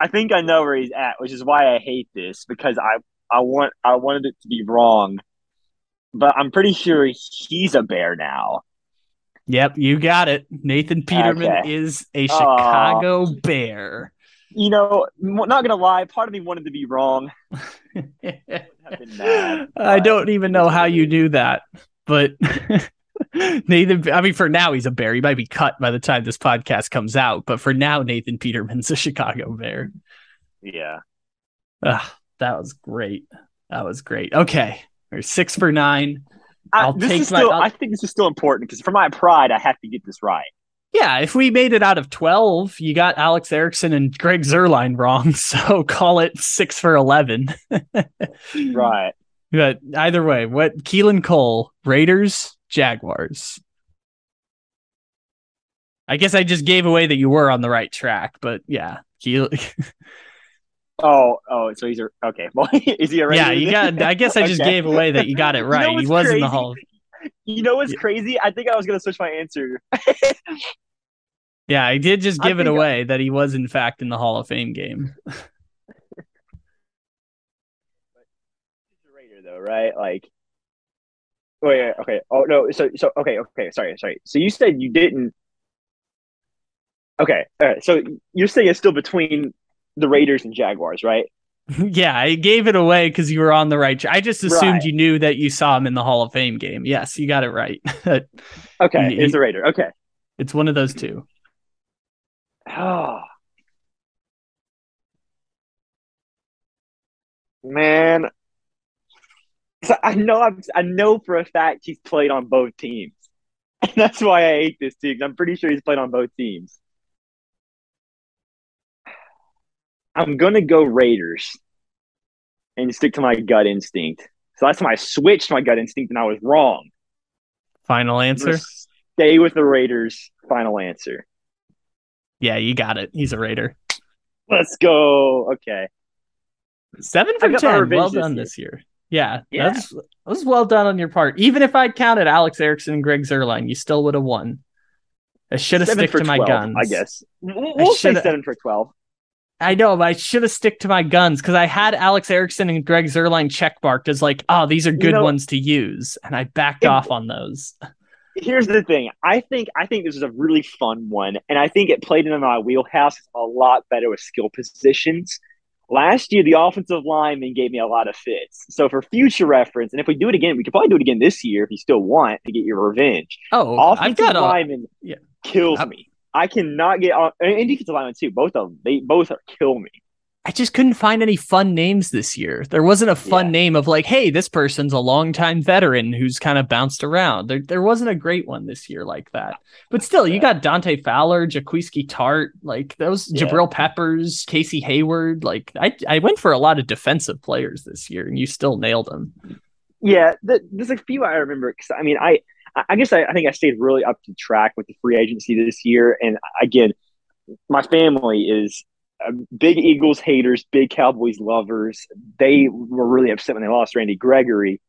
I think I know where he's at, which is why I hate this because I, I want, I wanted it to be wrong, but I'm pretty sure he's a bear now. Yep, you got it. Nathan Peterman Okay. is a. Chicago Bear. You know, not gonna lie, part of me wanted to be wrong. *laughs* Mad, I don't even know how you knew that, but *laughs* Nathan. I mean, for now he's a Bear. He might be cut by the time this podcast comes out, but for now, Nathan Peterman's a Chicago Bear. Yeah. Ugh, that was great. That was great. Okay, we're six for nine. I, I'll this take is my- still. I'll- I think this is still important because for my pride, I have to get this right. Yeah, if we made it out of 12, you got Alex Erickson and Greg Zuerlein wrong. *laughs* So call it six for 11. *laughs* Right. But either way, what Keelan Cole, Raiders, Jaguars. I guess I just gave away that you were on the right track, but yeah. Keel- *laughs* Oh, oh, so he's a okay. *laughs* Well, is he a yeah, you got I guess I just *laughs* Okay. gave away that you got it You know right. he was in the? Hall. *laughs* You know what's Yeah. crazy? I think I was gonna switch my answer. Yeah, I did just I give it think I- away that he was in fact in the Hall of Fame game. Raider though, right? Like, oh wait, okay. Oh no, so so okay, okay. Sorry, sorry. So you said you didn't. Okay, all right. So you're saying it's still between the Raiders and Jaguars, right? *laughs* yeah, I gave it away because you were on the right. Tra- I just assumed Right. you knew that you saw him in the Hall of Fame game. Yes, you got it right. *laughs* Okay, He- it's the Raider. Okay. it's one of those two. Oh. Man. So I know I'm, I know for a fact he's played on both teams. And *laughs* that's why I hate this too, 'cause I'm pretty sure he's played on both teams. I'm gonna go Raiders and stick to my gut instinct. So that's why I switched my gut instinct and I was wrong. Final answer. Stay with the Raiders. Final answer. Yeah, you got it. He's a Raider. Let's go. Okay. Seven I my ten. Well this done year. this year. Yeah, Yeah. that's that was well done on your part. Even if I'd counted Alex Erickson and Greg Zuerlein, you still would have won. I should have stick for to my 12, guns. I guess. We'll we'll say shoulda- seven for 12. I know, but I should have stick to my guns because I had Alex Erickson and Greg Zuerlein checkmarked as like, oh, these are good know- ones to use, and I backed It- off on those. Here's the thing. I think I think this is a really fun one, and I think it played into my wheelhouse a lot better with skill positions. Last year, the offensive lineman gave me a lot of fits. So for future reference, and if we do it again, we could probably do it again this year if you still want to get your revenge. Oh, I've offensive got a lineman yeah. kills I'm- me. I cannot get on and defensive lineman too. Both of them, they both are kill me. I just couldn't find any fun names this year. There wasn't a fun Yeah. name of like, hey, this person's a longtime veteran who's kind of bounced around. There, there wasn't a great one this year like that. But still, you got Dante Fowler, Jaquiski Tart, like those Yeah. Jabril Peppers, Casey Hayward. Like I, I went for a lot of defensive players this year, and you still nailed them. Yeah, th- there's a few I remember. Cause I mean, I I guess I, I think I stayed really up to track with the free agency this year. And again, my family is uh, big Eagles haters, big Cowboys lovers. They were really upset when they lost Randy Gregory.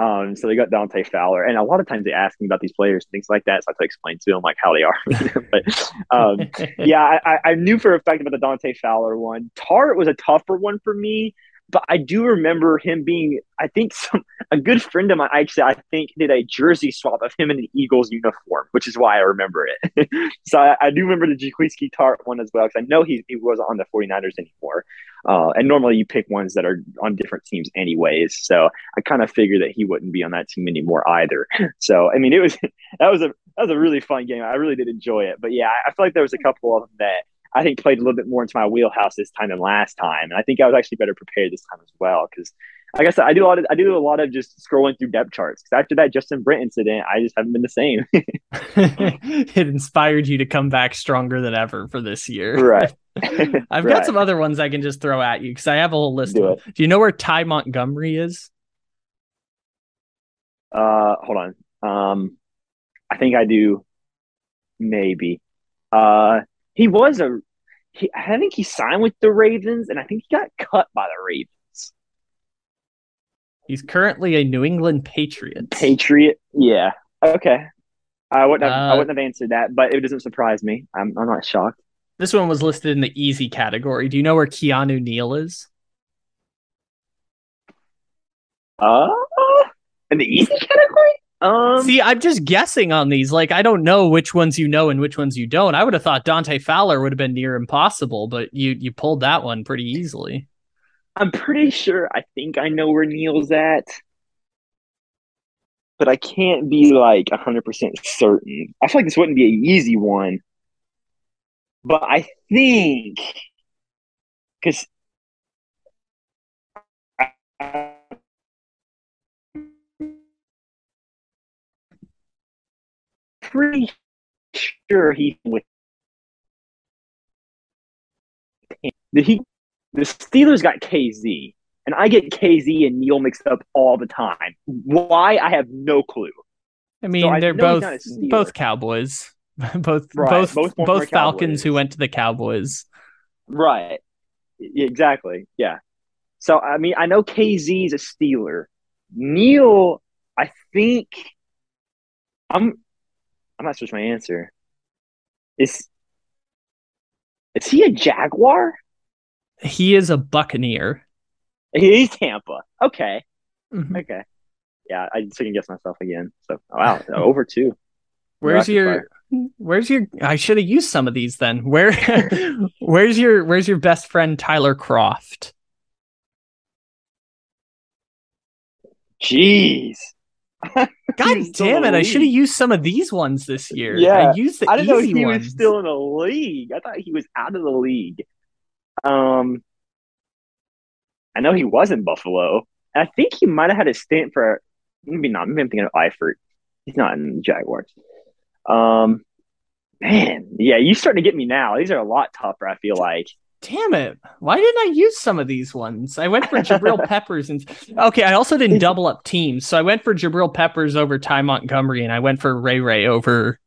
Um, so they got Dante Fowler, and a lot of times they ask me about these players and things like that. So I have to explain to them like how they are. *laughs* but um, *laughs* yeah, I, I- I knew for a fact about the Dante Fowler one. Tart was a tougher one for me, but I do remember him being, I think, *laughs* some a good friend of mine. Actually, I think did a jersey swap of him in an Eagles uniform, which is why I remember it. *laughs* so I, I do remember the Jaquiski Tart one as well because I know he he wasn't on the 49ers anymore. Uh, and normally you pick ones that are on different teams anyways. So I kind of figured that he wouldn't be on that team anymore either. *laughs* So I mean, it was that was a that was a really fun game. I really did enjoy it. But yeah, I, I feel like there was a couple of them that I think played a little bit more into my wheelhouse this time than last time, and I think I was actually better prepared this time as well. Because, like I said, I do a lot of I do a lot of just scrolling through depth charts. Because after that Justin Brent incident, I just haven't been the same. *laughs* *laughs* it inspired you to come back stronger than ever for this year. right. *laughs* I've got some other ones I can just throw at you because I have a whole list Do. Do you know where Ty Montgomery is? Uh, hold on. Um, I think I do. Maybe. Uh, he was a. He, I think he signed with the Ravens, and I think he got cut by the Ravens. He's currently a New England Patriot. Patriot. Yeah. Okay. I wouldn't have. I Uh, wouldn't have answered that, but it doesn't surprise me. I'm. I'm not shocked. This one was listed in the easy category. Do you know where Keanu Neal is? Uh, in the easy category. Um. See, I'm just guessing on these. Like, I don't know which ones you know and which ones you don't. I would have thought Dante Fowler would have been near impossible, but you you pulled that one pretty easily. I'm pretty sure. I think I know where Neal's at, but I can't be like 100 percent certain. I feel like this wouldn't be an easy one, but I think because. Pretty sure he with did he the Steelers got Kazee, and I get Kazee and Neal mixed up all the time. Why? I have no clue. I mean, I they're he's both not a Steeler. both Cowboys, *laughs* both Right, both both both, Falcons who went to the Cowboys. Right. Exactly. Yeah. So I mean, I know Kazee is a Steeler. Neal, I think I'm. I'm not to my answer. Is is he a Jaguar? He is a Buccaneer. He's Tampa. Okay. Mhm. Okay. Yeah, I second guess myself again. So wow, *laughs* over two. Where's your Where's your I should have used some of these then. Where *laughs* Where's your Where's your best friend Tyler Kroft? Jeez. *laughs* God damn it! I should have used some of these ones this year. Yeah, I used the I didn't know he ones. was still in the league. I thought he was out of the league. Um, I know he was in Buffalo. I think he might have had a stint for maybe not. Maybe I'm thinking of Eifert. He's not in the Jaguars. Um, man, yeah, you starting to get me now. These are a lot tougher. I feel like. Damn it! Why didn't I use some of these ones? I went for Jabril *laughs* Peppers and okay, I also didn't double up teams, so I went for Jabril Peppers over Ty Montgomery, and I went for Ray Ray over.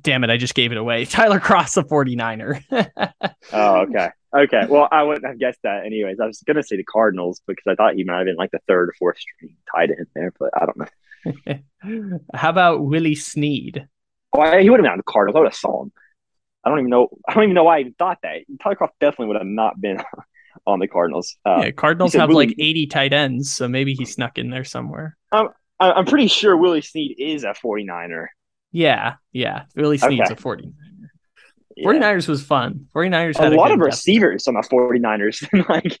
Damn it! I just gave it away. *laughs* Tyler Kroft, the 49er. *laughs* Oh, okay, okay. Well, I wouldn't have guessed that anyways. I was gonna say the Cardinals because I thought he might have been like the third or fourth string tight end there, but I don't know. How about Willie Snead? Oh, I- he would have been on the Cardinals. I would have saw him. I don't even know. *laughs* I don't even know why I even thought that. Tyler Kroft definitely would have not been *laughs* on the Cardinals. Uh, yeah, Cardinals have Willie- like 80 tight ends, so maybe he snuck in there somewhere. I'm I'm pretty sure Willie Snead is a 49er. Yeah, yeah. Willie Snead's Okay. a 49er. Yeah. 49ers was fun. 49ers A had lot of depth. receivers on the 49ers. *laughs* like,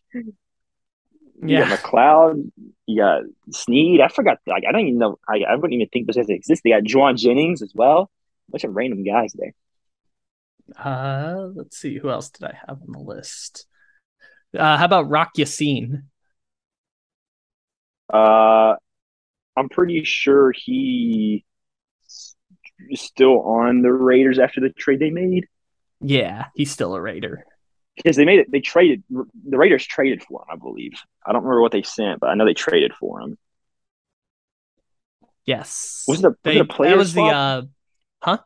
Yeah. got McCloud, you got Snead. I forgot. Like, I don't even know. I, I wouldn't even think those guys exist. They got Jauan Jennings as well. bunch of random guys there. Uh, let's see. Who else did I have on the list? Uh, how about Rock Ya-Sin? Uh, I'm pretty sure he is still on the Raiders after the trade they made Yeah, he's still a Raider. because they made it. They traded the Raiders traded for him, I believe. I don't remember what they sent, but I know they traded for him. Yes. Was it a, was They- it a player that was swap? the uh huh?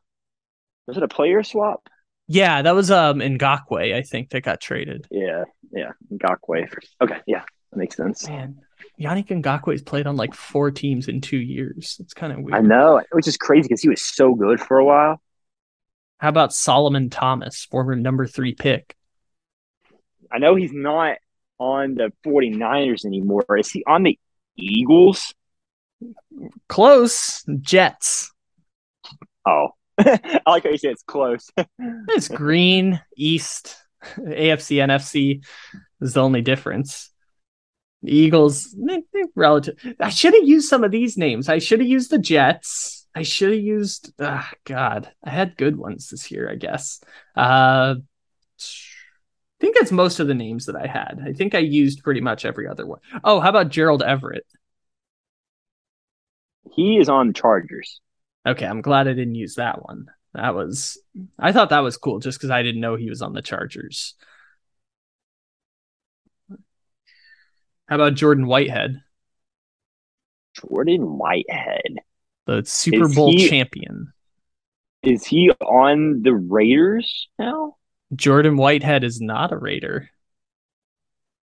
was it a player swap? Yeah, that was um Ngakoue, I think, that got traded. Yeah, yeah, Ngakoue. Okay, yeah, that makes sense. Man, Yannick Ngakoue's played on like four teams in two years. It's kind of weird. I know, which is crazy because he was so good for a while. How about Solomon Thomas, former number three pick? I know he's not on the 49ers anymore. Is he on the Eagles? Close. Jets. Oh, *laughs* I like how you say it's close. *laughs* It's green, East, AFC, NFC is the only difference. The Eagles, they, they relative. I should have used some of these names. I should have used the Jets. I should have used. ah, God, I had good ones this year. I guess. Uh, I think that's most of the names that I had. I think I used pretty much every other one. Oh, how about Gerald Everett? he is on Chargers. Okay, I'm glad I didn't use that one. That was I thought that was cool just because I didn't know he was on the Chargers. How about Jordan Whitehead, Jordan Whitehead. the Super Is Bowl he- champion? Is he on the Raiders now? Jordan Whitehead is not a Raider.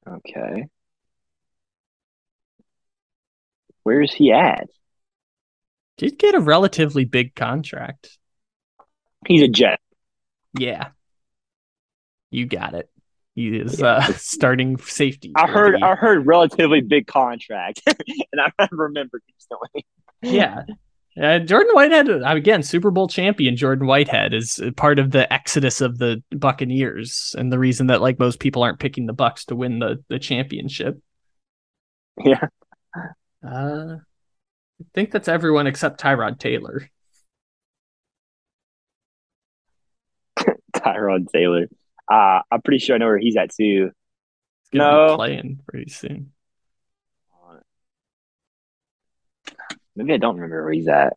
Okay. Where's he at? Did get a relatively big contract. He's a Jet. Yeah. You got it. He is uh, *laughs* starting safety. I heard the- I heard relatively big contract, *laughs* and I *laughs* remember instantly. yeah. Uh, Jordan Whitehead, uh, again, Super Bowl champion Jordan Whitehead is part of the exodus of the Buccaneers and the reason that like most people aren't picking the Bucks to win the the championship. Yeah. Uh, I think that's everyone except Tyrod Taylor. *laughs* Tyrod Taylor. Uh, I'm pretty sure I know where he's at too. He's gonna be No. playing pretty soon. Maybe I don't remember where he's at.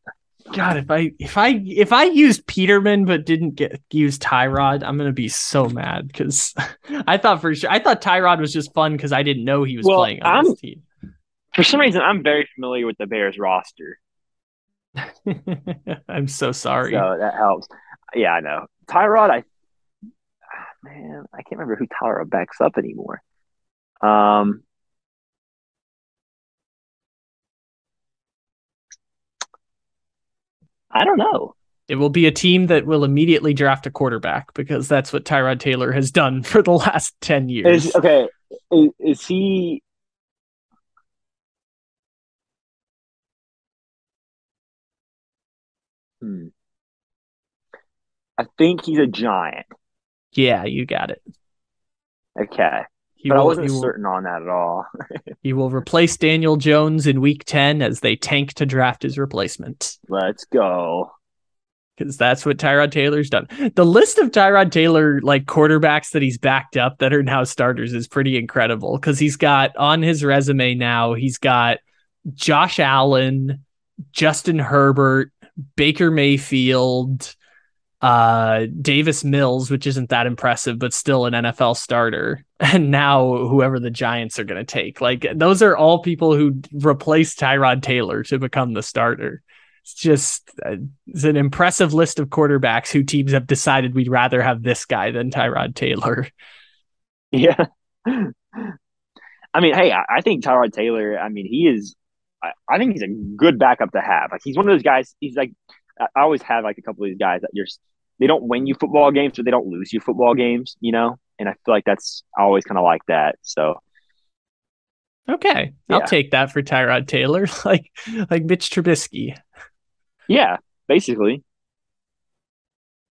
God, if I if I if I used Peterman but didn't get use Tyrod, I'm gonna be so mad because *laughs* I thought for sure I thought Tyrod was just fun because I didn't know he was Well, playing on I'm- this team. For some reason, I'm very familiar with the Bears roster, *laughs* I'm so sorry. so that helps. Yeah, I know Tyrod. I ah, man, I can't remember who Tyrod backs up anymore. Um, I don't know. It will be a team that will immediately draft a quarterback because that's what Tyrod Taylor has done *laughs* for the last 10 years. Is okay? Is, is he? Hmm. I think he's a giant. yeah, you got it. Okay, He but I wasn't will, certain on that at all. *laughs* he will replace Daniel Jones in week 10 as they tank to draft his replacement Let's go. because that's what Tyrod Taylor's done. The list of Tyrod Taylor like quarterbacks that he's backed up that are now starters is pretty incredible because he's got on his resume now, he's got Josh Allen, Justin Herbert, Baker Mayfield, uh Davis Mills, which isn't that impressive, but still an NFL starter. *laughs* And now whoever the Giants are going to take. Like those are all people who replaced Tyrod Taylor to become the starter. It's just uh, it's an impressive list of quarterbacks who teams have decided we'd rather have this guy than Tyrod Taylor. *laughs* Yeah. *laughs* I mean, hey, I, I think Tyrod Taylor. I mean, he is. I, I think he's a good backup to have. Like, he's one of those guys. He's like, I always have like a couple of these guys that you're. they don't win you football games, but they don't lose you football hmm. games. You know, and I feel like that's I always kind of like that. So Okay, I'll take that for Tyrod Taylor, *laughs* like like Mitch Trubisky. yeah, basically,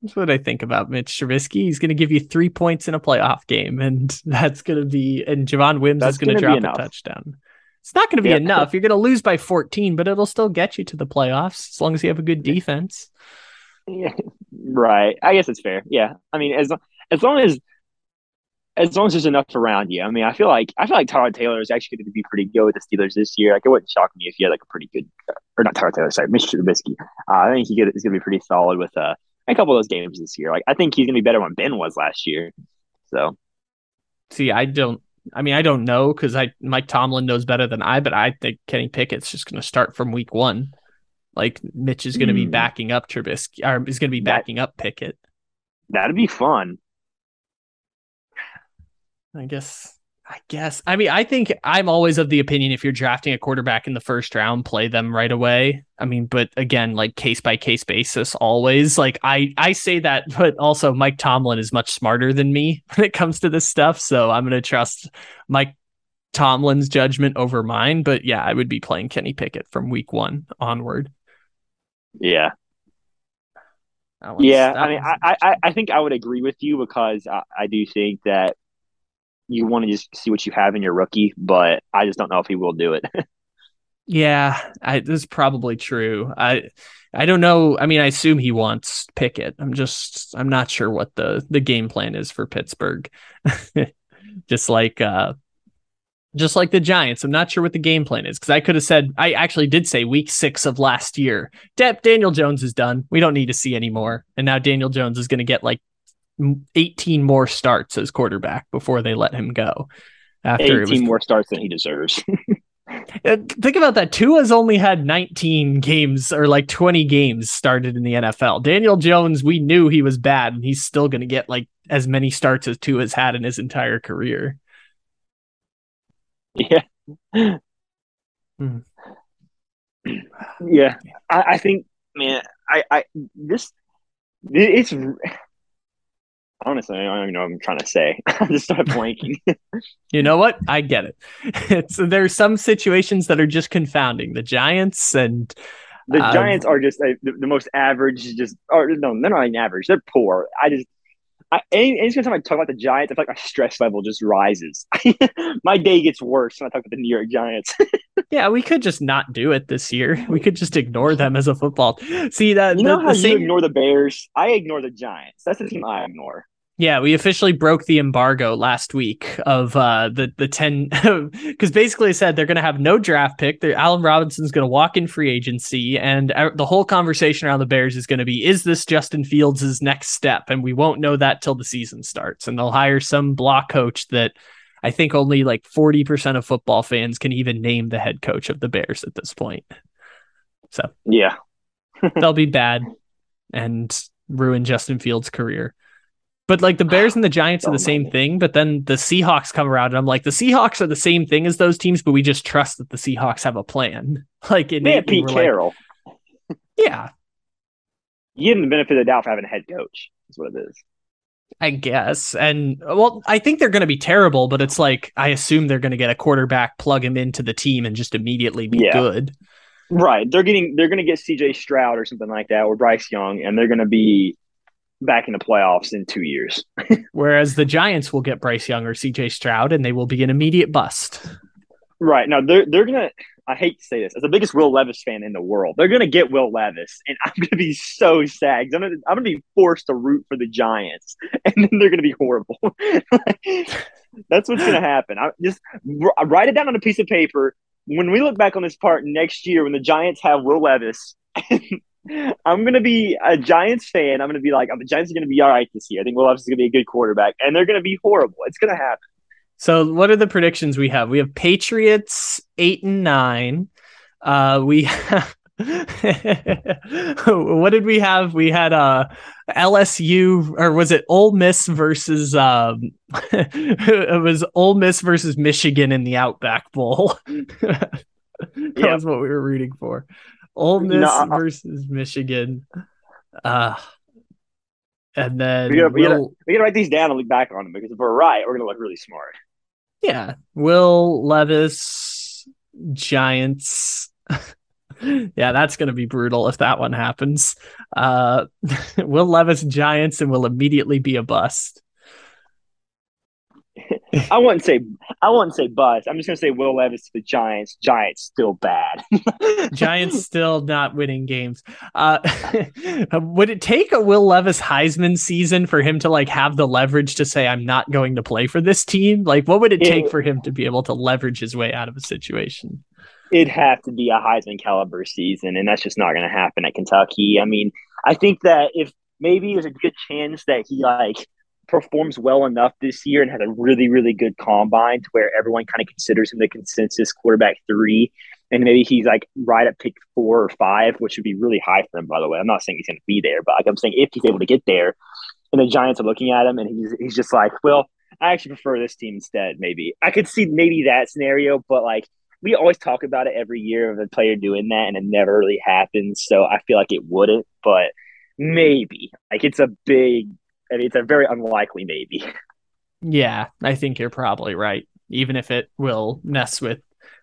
That's what I think about Mitch Trubisky. He's going to give you three points in a playoff game, and *laughs* that's going to be. And Javon Wims That's is going to drop a touchdown. It's not going to be Yeah. enough. You're going to lose by 14, but it'll still get you to the playoffs as long as you have a good defense. yeah, right. I guess it's fair. Yeah, I mean, as as long as as long as there's enough around you. I mean, I feel like I feel like Tyrod Taylor is actually going to be pretty good with the Steelers this year. Like, it wouldn't shock me if he had like a pretty good, or not Tyrod Taylor, sorry, Mitch Trubisky. Uh, I think he could, is going to be pretty solid with uh, a couple of those games this year. Like, I think he's going to be better than Ben was last year. So See, I don't. I mean, I don't know because I Mike Tomlin knows better than I, but I think Kenny Pickett's just going to start from week one. Like Mitch is going to be Hmm. backing up Trubisky, or is going to be That- backing up Pickett. that'd be fun. I guess. I guess. I mean, I think I'm always of the opinion if you're drafting a quarterback in the first round, play them right away. I mean, but again, like case by case basis, always. Like I, I say that, *laughs* but also Mike Tomlin is much smarter than me *laughs* when it comes to this stuff. So I'm gonna trust Mike Tomlin's judgment over mine. But yeah, I would be playing Kenny Pickett from week one onward. Yeah. Yeah, I mean, I, I, I think I would agree with you because I, I do think that you want to just see what you have in your rookie, but I just don't know if he will do it. *laughs* Yeah, I, this is probably true. I I don't know. I mean, I assume he wants Pickett. I'm just I'm not sure what the the game plan is for Pittsburgh. *laughs* just like uh just like the Giants, I'm not sure what the game plan is because I could have said I actually did say week six of last year. Da- Daniel Jones is done. We don't need to see anymore. And now Daniel Jones is going to get like 18 more starts as quarterback before they let him go. After 18 was more starts than he deserves. *laughs* uh, Think about that. Tua's only had 19 games or like 20 games started in the NFL. Daniel Jones, we knew he was bad, and he's still going to get like as many starts as Tua's had in his entire career. yeah. Hmm. Yeah. I, I think, man, I, I, this, it's, honestly, I don't even know what I'm trying to say. *laughs* I just started blanking. *laughs* You know what? I get it. *laughs* It's there's some situations that are just confounding. The Giants and The Um, Giants are just uh, the, the most average, just, or no, they're not even average. They're poor. I just, I, any, anytime I talk about the Giants, I feel like my stress level just rises. *laughs* my day gets worse when I talk about the New York Giants. *laughs* yeah, we could just not do it this year. *laughs* We could just ignore them as a football. See that You know the, how the you same ignore the Bears? I ignore the Giants. That's the team I ignore. Yeah, we officially broke the embargo last week of uh, the the ten *laughs* because basically said they're going to have no draft pick. They're, Allen Robinson's going to walk in free agency, and uh, the whole conversation around the Bears is going to be: Is this Justin Fields' next step? And we won't know that till the season starts. And they'll hire some block coach that I think only like forty percent of football fans can even name the head coach of the Bears at this point. So Yeah. *laughs* they'll be bad and ruin Justin Fields' career. But like the Bears and the Giants are oh the same thing, but then the Seahawks come around and I'm like, the Seahawks are the same thing as those teams, but we just trust that the Seahawks have a plan. *laughs* Like have innately, Pete we're like, Carroll. *laughs* yeah, You give the benefit of the doubt for having a head coach. is what it is. I guess. And well, I think they're going to be terrible, but it's like I assume they're going to get a quarterback, plug him into the team, and just immediately be Yeah. good. Right. They're getting they're gonna get CJ Stroud or something like that, or Bryce Young, and they're gonna be back in the playoffs in two years. *laughs* Whereas the Giants will get Bryce Young or CJ Stroud, and they will be an immediate bust. Right. Now they're they're gonna I hate to say this, as the biggest Will Levis fan in the world, they're gonna get Will Levis, and I'm gonna be so sad. I'm gonna I'm gonna be forced to root for the Giants, *laughs* and then they're gonna be horrible. *laughs* That's what's gonna happen. I just r- write it down on a piece of paper. When we look back on this part next year, when the Giants have Will Levis, I'm gonna be a Giants fan. I'm gonna be like, oh, the Giants are gonna be all right this year. I think Will Levis is gonna be a good quarterback, and they're gonna be horrible. It's gonna happen. So what are the predictions we have? We have Patriots eight and nine. Uh, we have *laughs* what did we have? We had uh LSU or was it Ole Miss versus um *laughs* it was Ole Miss versus Michigan in the Outback Bowl. *laughs* that Yeah. was what we were rooting for. Ole Miss No, versus Michigan. Uh and then We gotta, we, gotta, we gotta write these down and look back on them because if we're right, we're gonna look really smart. yeah, Will Levis Giants. *laughs* yeah, that's going to be brutal if that one happens. Uh, *laughs* Will Levis Giants and will immediately be a bust. *laughs* I wouldn't say I wouldn't say bust. I'm just gonna say Will Levis to the Giants. Giants still bad. *laughs* Giants still not winning games. Uh, *laughs* would it take a Will Levis Heisman season for him to like have the leverage to say I'm not going to play for this team? Like, what would it take for him to be able to leverage his way out of a situation? It'd have to be a Heisman caliber season, and that's just not gonna happen at Kentucky. I mean, I think that if maybe there's a good chance that he like performs well enough this year and has a really, really good combine to where everyone kind of considers him the consensus quarterback three. And maybe he's like right at pick four or five, which would be really high for him, by the way. I'm not saying he's going to be there, but like I'm saying if he's able to get there and the Giants are looking at him and he's, he's just like, well, I actually prefer this team instead, maybe. I could see maybe that scenario, but like we always talk about it every year of a player doing that and it never really happens. So I feel like it wouldn't, but maybe. Like it's a big, I mean, it's a very unlikely maybe. *laughs* Yeah, I think you're probably right. Even if it will mess with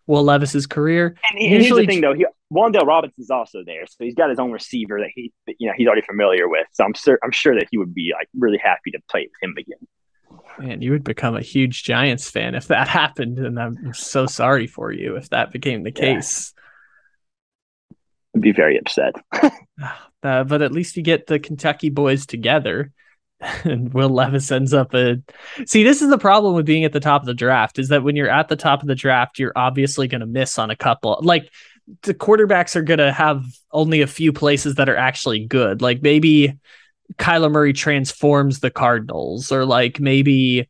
Will Levis's career. And he- here's the thing, though. He, Wan'Dale Robinson's also there, so he's got his own receiver that he, you know, he's already familiar with. So I'm sure, I'm sure that he would be like really happy to play with him again. Man, you would become a huge Giants fan if that *laughs* happened, and I'm so sorry for you if that became the Yeah. case. I'd be very upset. Uh, *laughs* but at least you get the Kentucky boys together. And *laughs* Will Levis ends up a. See, this is the problem with being at the top of the draft is that when you're at the top of the draft, you're obviously going to miss on a couple. Like the quarterbacks are going to have only a few places that are actually good. Like maybe Kyler Murray transforms the Cardinals, or like maybe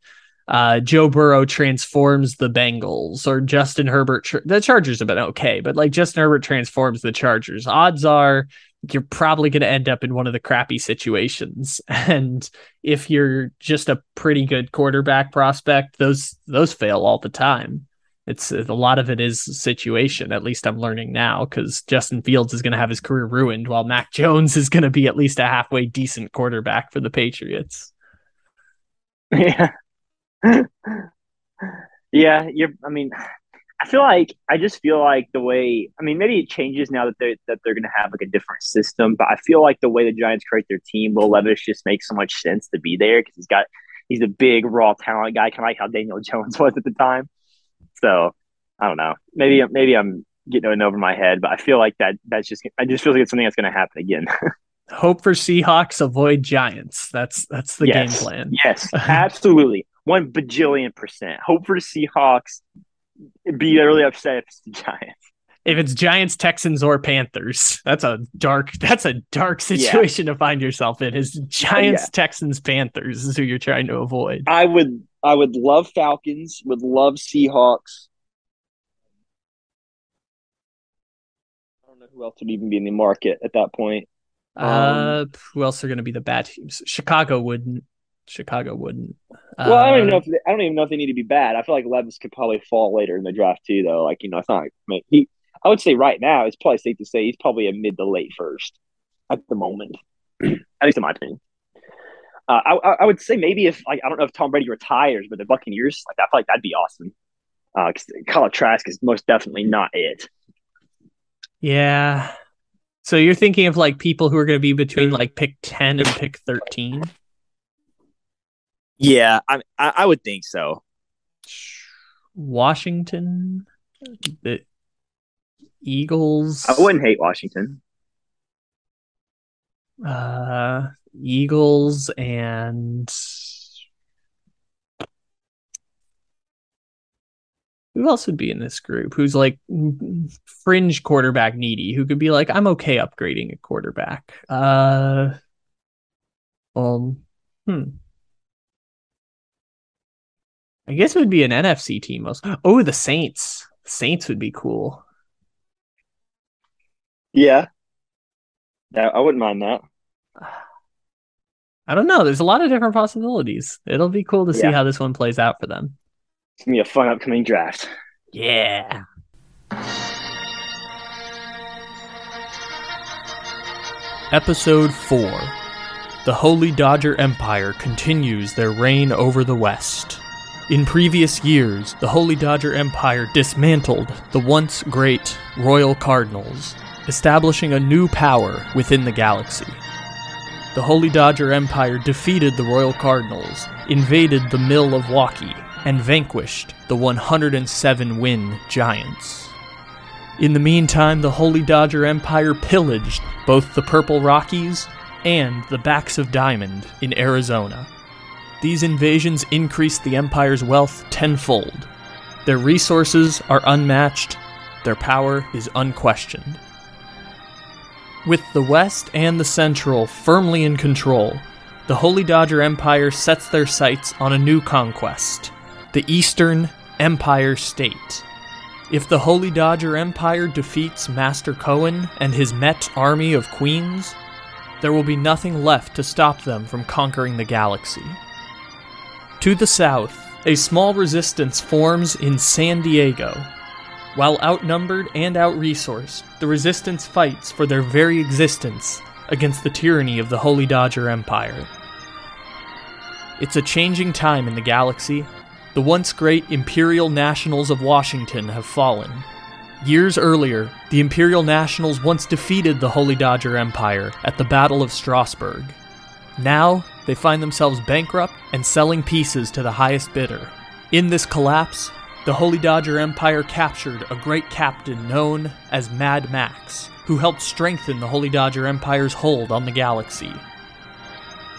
uh, Joe Burrow transforms the Bengals, or Justin Herbert. Tr- the Chargers have been okay, but like Justin Herbert transforms the Chargers. Odds are you're probably going to end up in one of the crappy situations. *laughs* And if you're just a pretty good quarterback prospect, those those fail all the time. It's a lot of it is situation. At least I'm learning now because Justin Fields is going to have his career ruined, while Mac *laughs* Jones is going to be at least a halfway decent quarterback for the Patriots. *laughs* yeah. yeah, you're I mean I feel like I just feel like the way I mean maybe it changes now that they're that they're gonna have like a different system, but I feel like the way the Giants create their team, Will Levis just makes so much sense to be there because he's got he's a big raw talent guy, kinda like how Daniel *laughs* Jones was at the time. So I don't know. Maybe maybe I'm getting it over my head, but I feel like that that's just I just feel like it's something that's gonna happen again. *laughs* Hope for Seahawks, avoid Giants. That's that's the Yes. game plan. Yes, *laughs* absolutely. One bajillion percent. Hope for the Seahawks. Be really upset if it's the Giants. If it's Giants, Texans, or Panthers, that's a dark that's a dark situation to find yourself in. Is Giants, Yeah. Texans, Panthers is who you're trying to avoid. I would I would love Falcons, would love Seahawks. I don't know who else would even be in the market at that point. Uh, who else are going to be the bad teams? Chicago wouldn't. Chicago wouldn't. Well, I don't even know if they, I don't even know if they need to be bad. I feel like Levis could probably fall later in the draft too, though. Like you know, it's not. I mean, he. I would say right now, it's probably safe to say he's probably a mid to late first at the moment, *clears throat* at least in my opinion. Uh, I, I would say maybe if like I don't know if Tom Brady retires, but the Buccaneers like I feel like that'd be awesome. Uh, Kyle Trask is most definitely not it. Yeah. So you're thinking of like people who are going to be between like pick ten and pick thirteen. Yeah, I, I I would think so. Washington, the Eagles. I wouldn't hate Washington. Uh, Eagles and who else would be in this group? Who's like fringe quarterback needy? Who could be like, I'm okay upgrading a quarterback. Uh, um, hmm. I guess it would be an NFC team. Most. Oh, the Saints. Saints would be cool. Yeah, yeah, I wouldn't mind that. I don't know. There's a lot of different possibilities. It'll be cool to see how this one plays out for them. It's gonna be a fun upcoming draft. Yeah. Episode 4 the Holy Dodger Empire continues their reign over the West. In previous years, the Holy Dodger Empire dismantled the once great Royal Cardinals, establishing a new power within the galaxy. The Holy Dodger Empire defeated the Royal Cardinals, invaded the Mill of Waki, and vanquished the 107 win Giants. In the meantime, the Holy Dodger Empire pillaged both the Purple Rockies and the Backs of Diamond in Arizona. These invasions increased the Empire's wealth tenfold. Their resources are unmatched, their power is unquestioned. With the West and the Central firmly in control, the Holy Dodger Empire sets their sights on a new conquest the Eastern Empire State. If the Holy Dodger Empire defeats Master Cohen and his Met army of queens, there will be nothing left to stop them from conquering the galaxy. To the south, a small resistance forms in San Diego. While outnumbered and outresourced, the resistance fights for their very existence against the tyranny of the Holy Dodger Empire. It's a changing time in the galaxy. The once great Imperial Nationals of Washington have fallen. Years earlier, the Imperial Nationals once defeated the Holy Dodger Empire at the Battle of Strasburg. Now, they find themselves bankrupt and selling pieces to the highest bidder. In this collapse, the Holy Dodger Empire captured a great captain known as Mad Max, who helped strengthen the Holy Dodger Empire's hold on the galaxy.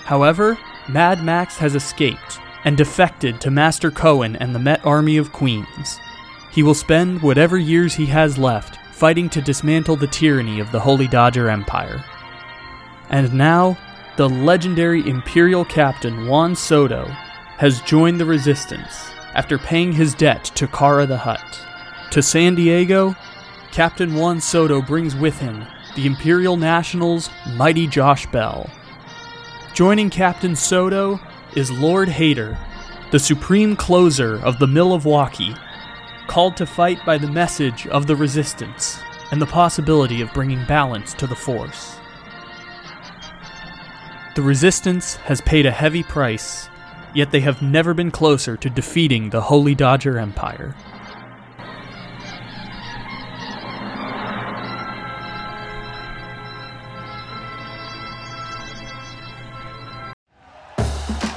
However, Mad Max has escaped and defected to Master Cohen and the Met Army of Queens. He will spend whatever years he has left fighting to dismantle the tyranny of the Holy Dodger Empire. And now, the legendary Imperial captain Juan Soto has joined the resistance after paying his debt to Kara the Hutt. To San Diego, Captain Juan Soto brings with him the Imperial Nationals' mighty Josh Bell. Joining Captain Soto is Lord Hader, the supreme closer of the Mill of Waki, called to fight by the message of the resistance and the possibility of bringing balance to the force. The resistance has paid a heavy price, yet they have never been closer to defeating the Holy Dodger Empire.